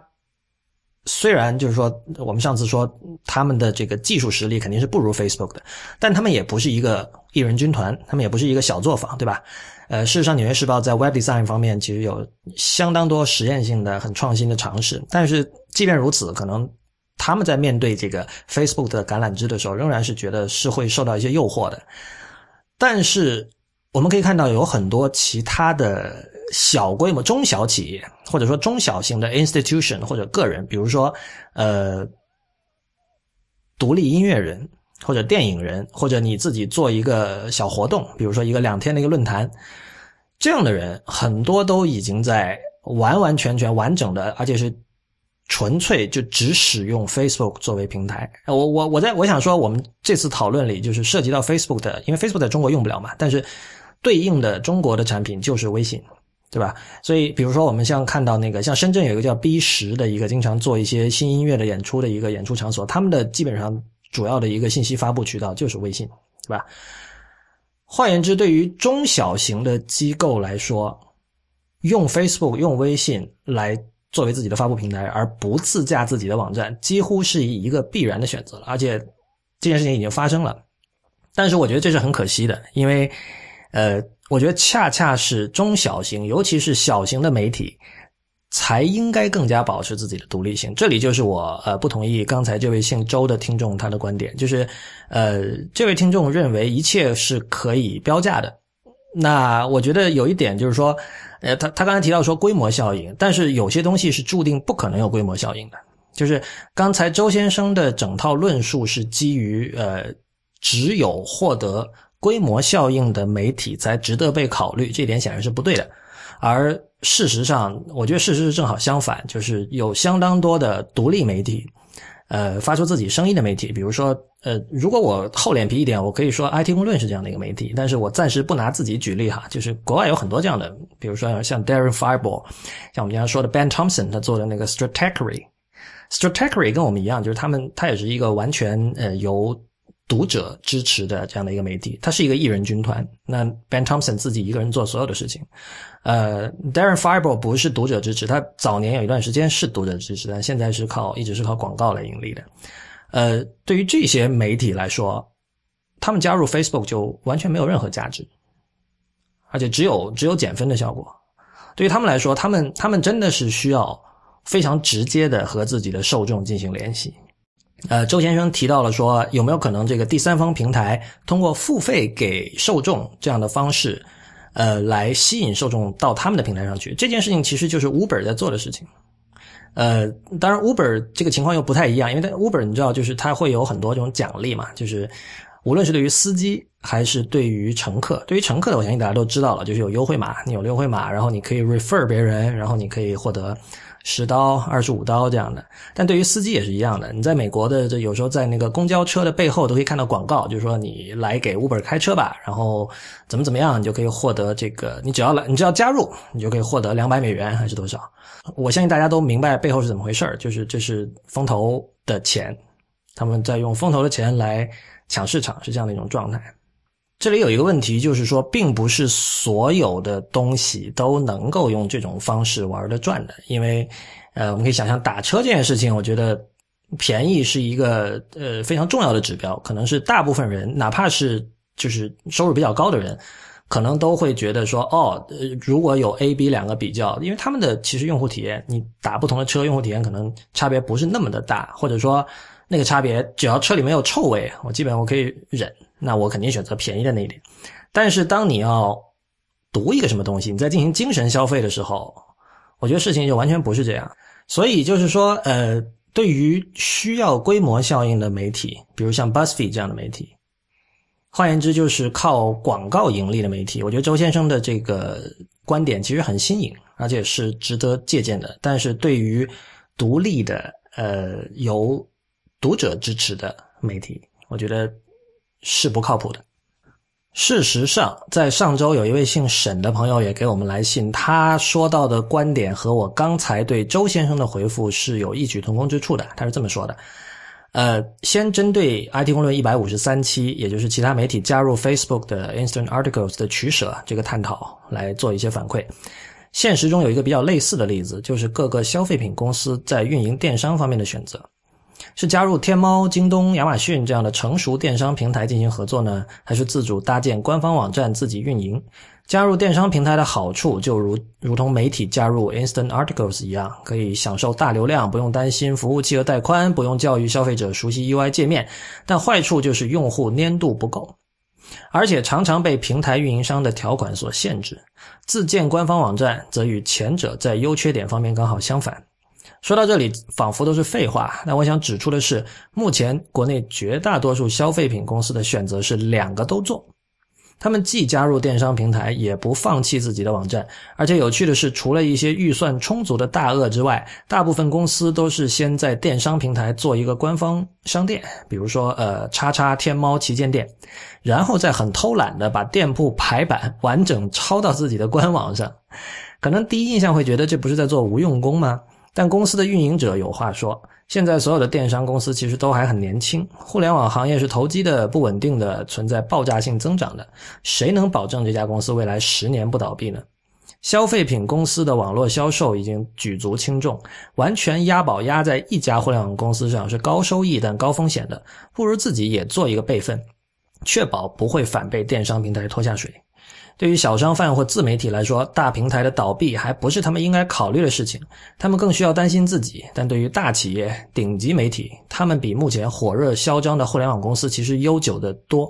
虽然就是说我们上次说他们的这个技术实力肯定是不如 Facebook 的，但他们也不是一个一人军团，他们也不是一个小作坊，对吧？呃，事实上，《纽约时报》在 Web Design 方面其实有相当多实验性的、很创新的尝试，但是即便如此，可能他们在面对这个 Facebook 的橄榄枝的时候，仍然是觉得是会受到一些诱惑的。但是我们可以看到，有很多其他的小规模、中小企业，或者说中小型的 institution 或者个人，比如说呃，独立音乐人。或者电影人，或者你自己做一个小活动，比如说一个两天的一个论坛，这样的人很多都已经在完完全全完整的，而且是纯粹就只使用 Facebook 作为平台。我我我在我想说，我们这次讨论里就是涉及到 Facebook 的，因为 Facebook 在中国用不了嘛，但是对应的中国的产品就是微信，对吧？所以比如说我们像看到那个像深圳有一个叫 B 十的一个经常做一些新音乐的演出的一个演出场所，他们的基本上。主要的一个信息发布渠道就是微信，对吧？换言之，对于中小型的机构来说，用 Facebook、用微信来作为自己的发布平台，而不自驾自己的网站，几乎是一个必然的选择了。而且这件事情已经发生了，但是我觉得这是很可惜的，因为，呃，我觉得恰恰是中小型，尤其是小型的媒体。才应该更加保持自己的独立性。这里就是我呃不同意刚才这位姓周的听众他的观点，就是呃这位听众认为一切是可以标价的。那我觉得有一点就是说，呃他他刚才提到说规模效应，但是有些东西是注定不可能有规模效应的。就是刚才周先生的整套论述是基于呃只有获得规模效应的媒体才值得被考虑，这点显然是不对的。而事实上，我觉得事实是正好相反，就是有相当多的独立媒体，呃，发出自己声音的媒体。比如说，呃，如果我厚脸皮一点，我可以说 IT 公论是这样的一个媒体，但是我暂时不拿自己举例哈。就是国外有很多这样的，比如说像 Darren Fireball，像我们经常说的 Ben Thompson，他做的那个 Stratechery，Stratechery 跟我们一样，就是他们他也是一个完全呃由。读者支持的这样的一个媒体，它是一个艺人军团。那 Ben Thompson 自己一个人做所有的事情。呃，Darren Fireball 不是读者支持，他早年有一段时间是读者支持，但现在是靠一直是靠广告来盈利的。呃，对于这些媒体来说，他们加入 Facebook 就完全没有任何价值，而且只有只有减分的效果。对于他们来说，他们他们真的是需要非常直接的和自己的受众进行联系。呃，周先生提到了说，有没有可能这个第三方平台通过付费给受众这样的方式，呃，来吸引受众到他们的平台上去？这件事情其实就是 Uber 在做的事情。呃，当然 Uber 这个情况又不太一样，因为 Uber 你知道，就是它会有很多这种奖励嘛，就是无论是对于司机还是对于乘客，对于乘客的，我相信大家都知道了，就是有优惠码，你有优惠码，然后你可以 refer 别人，然后你可以获得。十刀、二十五刀这样的，但对于司机也是一样的。你在美国的这有时候在那个公交车的背后都可以看到广告，就是说你来给 Uber 开车吧，然后怎么怎么样，你就可以获得这个。你只要来，你只要加入，你就可以获得两百美元还是多少？我相信大家都明白背后是怎么回事就是这是风投的钱，他们在用风投的钱来抢市场，是这样的一种状态。这里有一个问题，就是说，并不是所有的东西都能够用这种方式玩的转的，因为，呃，我们可以想象打车这件事情，我觉得便宜是一个呃非常重要的指标，可能是大部分人，哪怕是就是收入比较高的人，可能都会觉得说，哦，如果有 A、B 两个比较，因为他们的其实用户体验，你打不同的车，用户体验可能差别不是那么的大，或者说那个差别，只要车里没有臭味，我基本我可以忍。那我肯定选择便宜的那一点，但是当你要读一个什么东西，你在进行精神消费的时候，我觉得事情就完全不是这样。所以就是说，呃，对于需要规模效应的媒体，比如像 BuzzFeed 这样的媒体，换言之就是靠广告盈利的媒体，我觉得周先生的这个观点其实很新颖，而且是值得借鉴的。但是对于独立的、呃，由读者支持的媒体，我觉得。是不靠谱的。事实上，在上周有一位姓沈的朋友也给我们来信，他说到的观点和我刚才对周先生的回复是有异曲同工之处的。他是这么说的：呃，先针对 IT 公论一百五十三期，也就是其他媒体加入 Facebook 的 Instant Articles 的取舍这个探讨来做一些反馈。现实中有一个比较类似的例子，就是各个消费品公司在运营电商方面的选择。是加入天猫、京东、亚马逊这样的成熟电商平台进行合作呢，还是自主搭建官方网站自己运营？加入电商平台的好处就如如同媒体加入 Instant Articles 一样，可以享受大流量，不用担心服务器和带宽，不用教育消费者熟悉 UI 界面。但坏处就是用户粘度不够，而且常常被平台运营商的条款所限制。自建官方网站则与前者在优缺点方面刚好相反。说到这里，仿佛都是废话。但我想指出的是，目前国内绝大多数消费品公司的选择是两个都做。他们既加入电商平台，也不放弃自己的网站。而且有趣的是，除了一些预算充足的大鳄之外，大部分公司都是先在电商平台做一个官方商店，比如说呃叉叉天猫旗舰店，然后再很偷懒的把店铺排版完整抄到自己的官网上。可能第一印象会觉得这不是在做无用功吗？但公司的运营者有话说：现在所有的电商公司其实都还很年轻，互联网行业是投机的、不稳定的、存在爆炸性增长的。谁能保证这家公司未来十年不倒闭呢？消费品公司的网络销售已经举足轻重，完全押宝押在一家互联网公司上是高收益但高风险的，不如自己也做一个备份，确保不会反被电商平台拖下水。对于小商贩或自媒体来说，大平台的倒闭还不是他们应该考虑的事情，他们更需要担心自己。但对于大企业、顶级媒体，他们比目前火热嚣张的互联网公司其实悠久的多。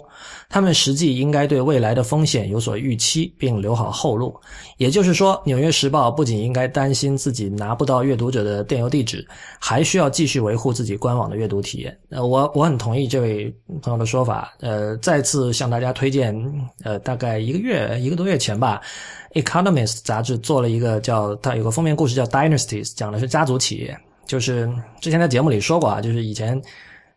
他们实际应该对未来的风险有所预期，并留好后路。也就是说，《纽约时报》不仅应该担心自己拿不到阅读者的电邮地址，还需要继续维护自己官网的阅读体验。呃，我我很同意这位朋友的说法。呃，再次向大家推荐，呃，大概一个月。一个多月前吧，《Economist》杂志做了一个叫它有个封面故事叫《Dynasties》，讲的是家族企业。就是之前在节目里说过啊，就是以前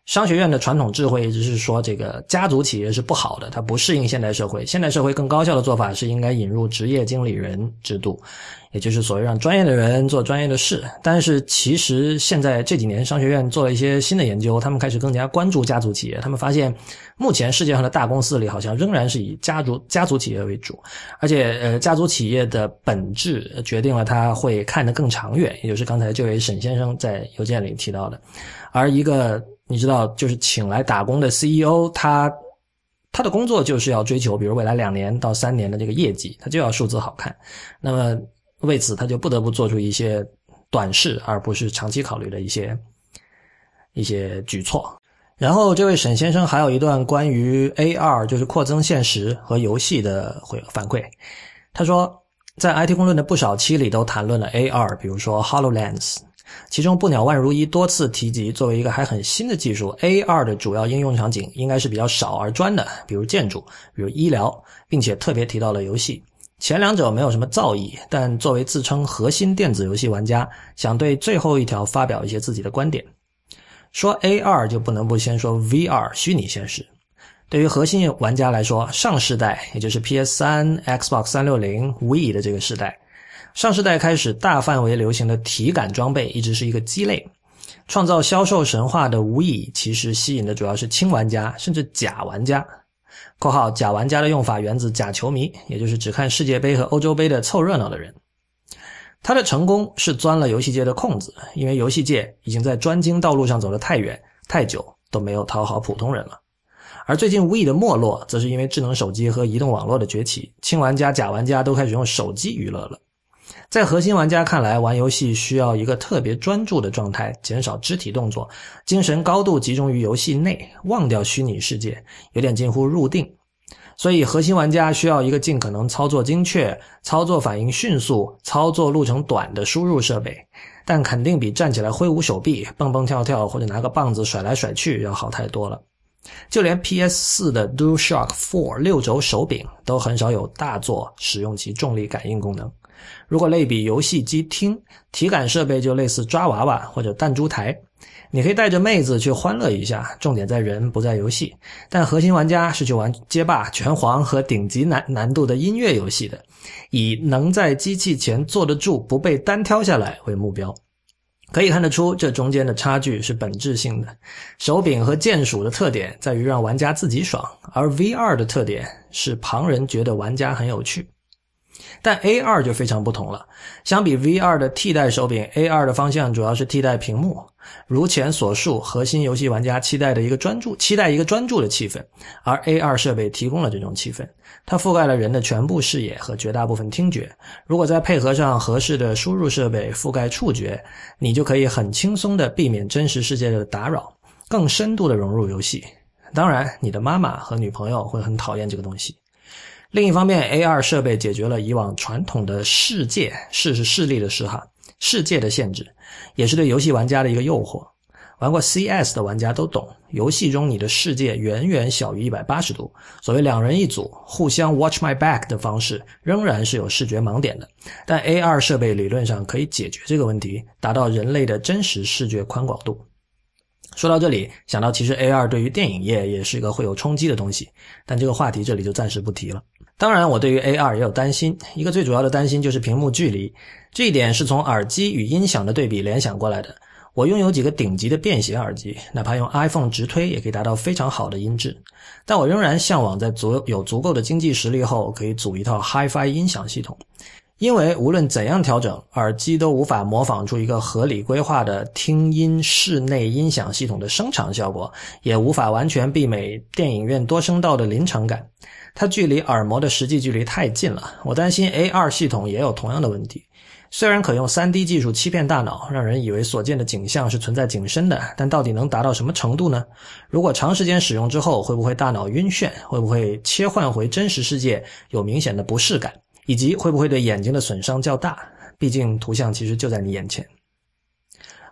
商学院的传统智慧一直是说这个家族企业是不好的，它不适应现代社会。现代社会更高效的做法是应该引入职业经理人制度。也就是所谓让专业的人做专业的事，但是其实现在这几年商学院做了一些新的研究，他们开始更加关注家族企业。他们发现，目前世界上的大公司里好像仍然是以家族家族企业为主，而且呃，家族企业的本质决定了他会看得更长远，也就是刚才这位沈先生在邮件里提到的。而一个你知道，就是请来打工的 CEO，他他的工作就是要追求，比如未来两年到三年的这个业绩，他就要数字好看。那么。为此，他就不得不做出一些短视而不是长期考虑的一些一些举措。然后，这位沈先生还有一段关于 AR，就是扩增现实和游戏的回反馈。他说，在 IT 公论的不少期里都谈论了 AR，比如说 Hololens，其中不鸟万如一多次提及，作为一个还很新的技术，AR 的主要应用场景应该是比较少而专的，比如建筑，比如医疗，并且特别提到了游戏。前两者没有什么造诣，但作为自称核心电子游戏玩家，想对最后一条发表一些自己的观点。说 AR 就不能不先说 VR 虚拟现实。对于核心玩家来说，上世代也就是 PS3、Xbox 360、Wii 的这个时代，上世代开始大范围流行的体感装备一直是一个鸡肋。创造销售神话的 Wii 其实吸引的主要是轻玩家，甚至假玩家。括号假玩家的用法源自假球迷，也就是只看世界杯和欧洲杯的凑热闹的人。他的成功是钻了游戏界的空子，因为游戏界已经在专精道路上走得太远太久，都没有讨好普通人了。而最近 Wii 的没落，则是因为智能手机和移动网络的崛起，轻玩家、假玩家都开始用手机娱乐了。在核心玩家看来，玩游戏需要一个特别专注的状态，减少肢体动作，精神高度集中于游戏内，忘掉虚拟世界，有点近乎入定。所以，核心玩家需要一个尽可能操作精确、操作反应迅速、操作路程短的输入设备，但肯定比站起来挥舞手臂、蹦蹦跳跳或者拿个棒子甩来甩去要好太多了。就连 PS4 的 DualShock 4六轴手柄都很少有大作使用其重力感应功能。如果类比游戏机厅，体感设备就类似抓娃娃或者弹珠台。你可以带着妹子去欢乐一下，重点在人不在游戏。但核心玩家是去玩街霸、拳皇和顶级难难度的音乐游戏的，以能在机器前坐得住、不被单挑下来为目标。可以看得出，这中间的差距是本质性的。手柄和键鼠的特点在于让玩家自己爽，而 VR 的特点是旁人觉得玩家很有趣。但 A2 就非常不同了。相比 V2 的替代手柄，A2 的方向主要是替代屏幕。如前所述，核心游戏玩家期待的一个专注，期待一个专注的气氛，而 A2 设备提供了这种气氛。它覆盖了人的全部视野和绝大部分听觉。如果再配合上合适的输入设备覆盖触觉，你就可以很轻松地避免真实世界的打扰，更深度地融入游戏。当然，你的妈妈和女朋友会很讨厌这个东西。另一方面，A R 设备解决了以往传统的世界“视”是视力的“视”哈世界的限制，也是对游戏玩家的一个诱惑。玩过 CS 的玩家都懂，游戏中你的世界远远小于一百八十度，所谓两人一组互相 watch my back 的方式仍然是有视觉盲点的。但 A R 设备理论上可以解决这个问题，达到人类的真实视觉宽广度。说到这里，想到其实 A R 对于电影业也是一个会有冲击的东西，但这个话题这里就暂时不提了。当然，我对于 AR 也有担心。一个最主要的担心就是屏幕距离，这一点是从耳机与音响的对比联想过来的。我拥有几个顶级的便携耳机，哪怕用 iPhone 直推也可以达到非常好的音质。但我仍然向往在足有足够的经济实力后，可以组一套 HiFi 音响系统。因为无论怎样调整，耳机都无法模仿出一个合理规划的听音室内音响系统的声场效果，也无法完全媲美电影院多声道的临场感。它距离耳膜的实际距离太近了，我担心 AR 系统也有同样的问题。虽然可用 3D 技术欺骗大脑，让人以为所见的景象是存在景深的，但到底能达到什么程度呢？如果长时间使用之后，会不会大脑晕眩？会不会切换回真实世界有明显的不适感？以及会不会对眼睛的损伤较大？毕竟图像其实就在你眼前。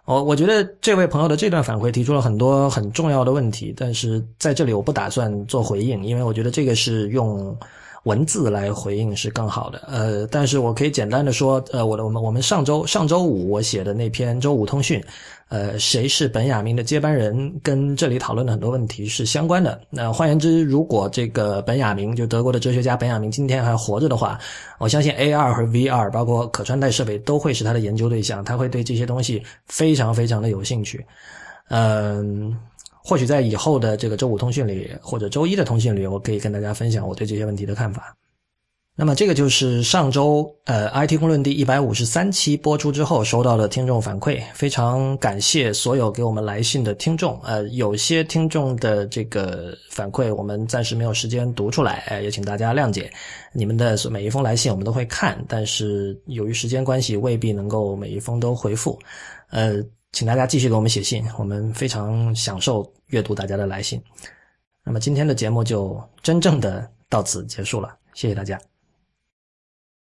我我觉得这位朋友的这段反馈提出了很多很重要的问题，但是在这里我不打算做回应，因为我觉得这个是用。文字来回应是更好的，呃，但是我可以简单的说，呃，我的我们我们上周上周五我写的那篇周五通讯，呃，谁是本雅明的接班人，跟这里讨论的很多问题是相关的。那换言之，如果这个本雅明就德国的哲学家本雅明今天还活着的话，我相信 AR 和 VR 包括可穿戴设备都会是他的研究对象，他会对这些东西非常非常的有兴趣，嗯。或许在以后的这个周五通讯里，或者周一的通讯里，我可以跟大家分享我对这些问题的看法。那么，这个就是上周呃 IT 公论第一百五十三期播出之后收到的听众反馈，非常感谢所有给我们来信的听众。呃，有些听众的这个反馈我们暂时没有时间读出来，也请大家谅解。你们的每一封来信我们都会看，但是由于时间关系，未必能够每一封都回复。呃。请大家继续给我们写信，我们非常享受阅读大家的来信。那么今天的节目就真正的到此结束了，谢谢大家。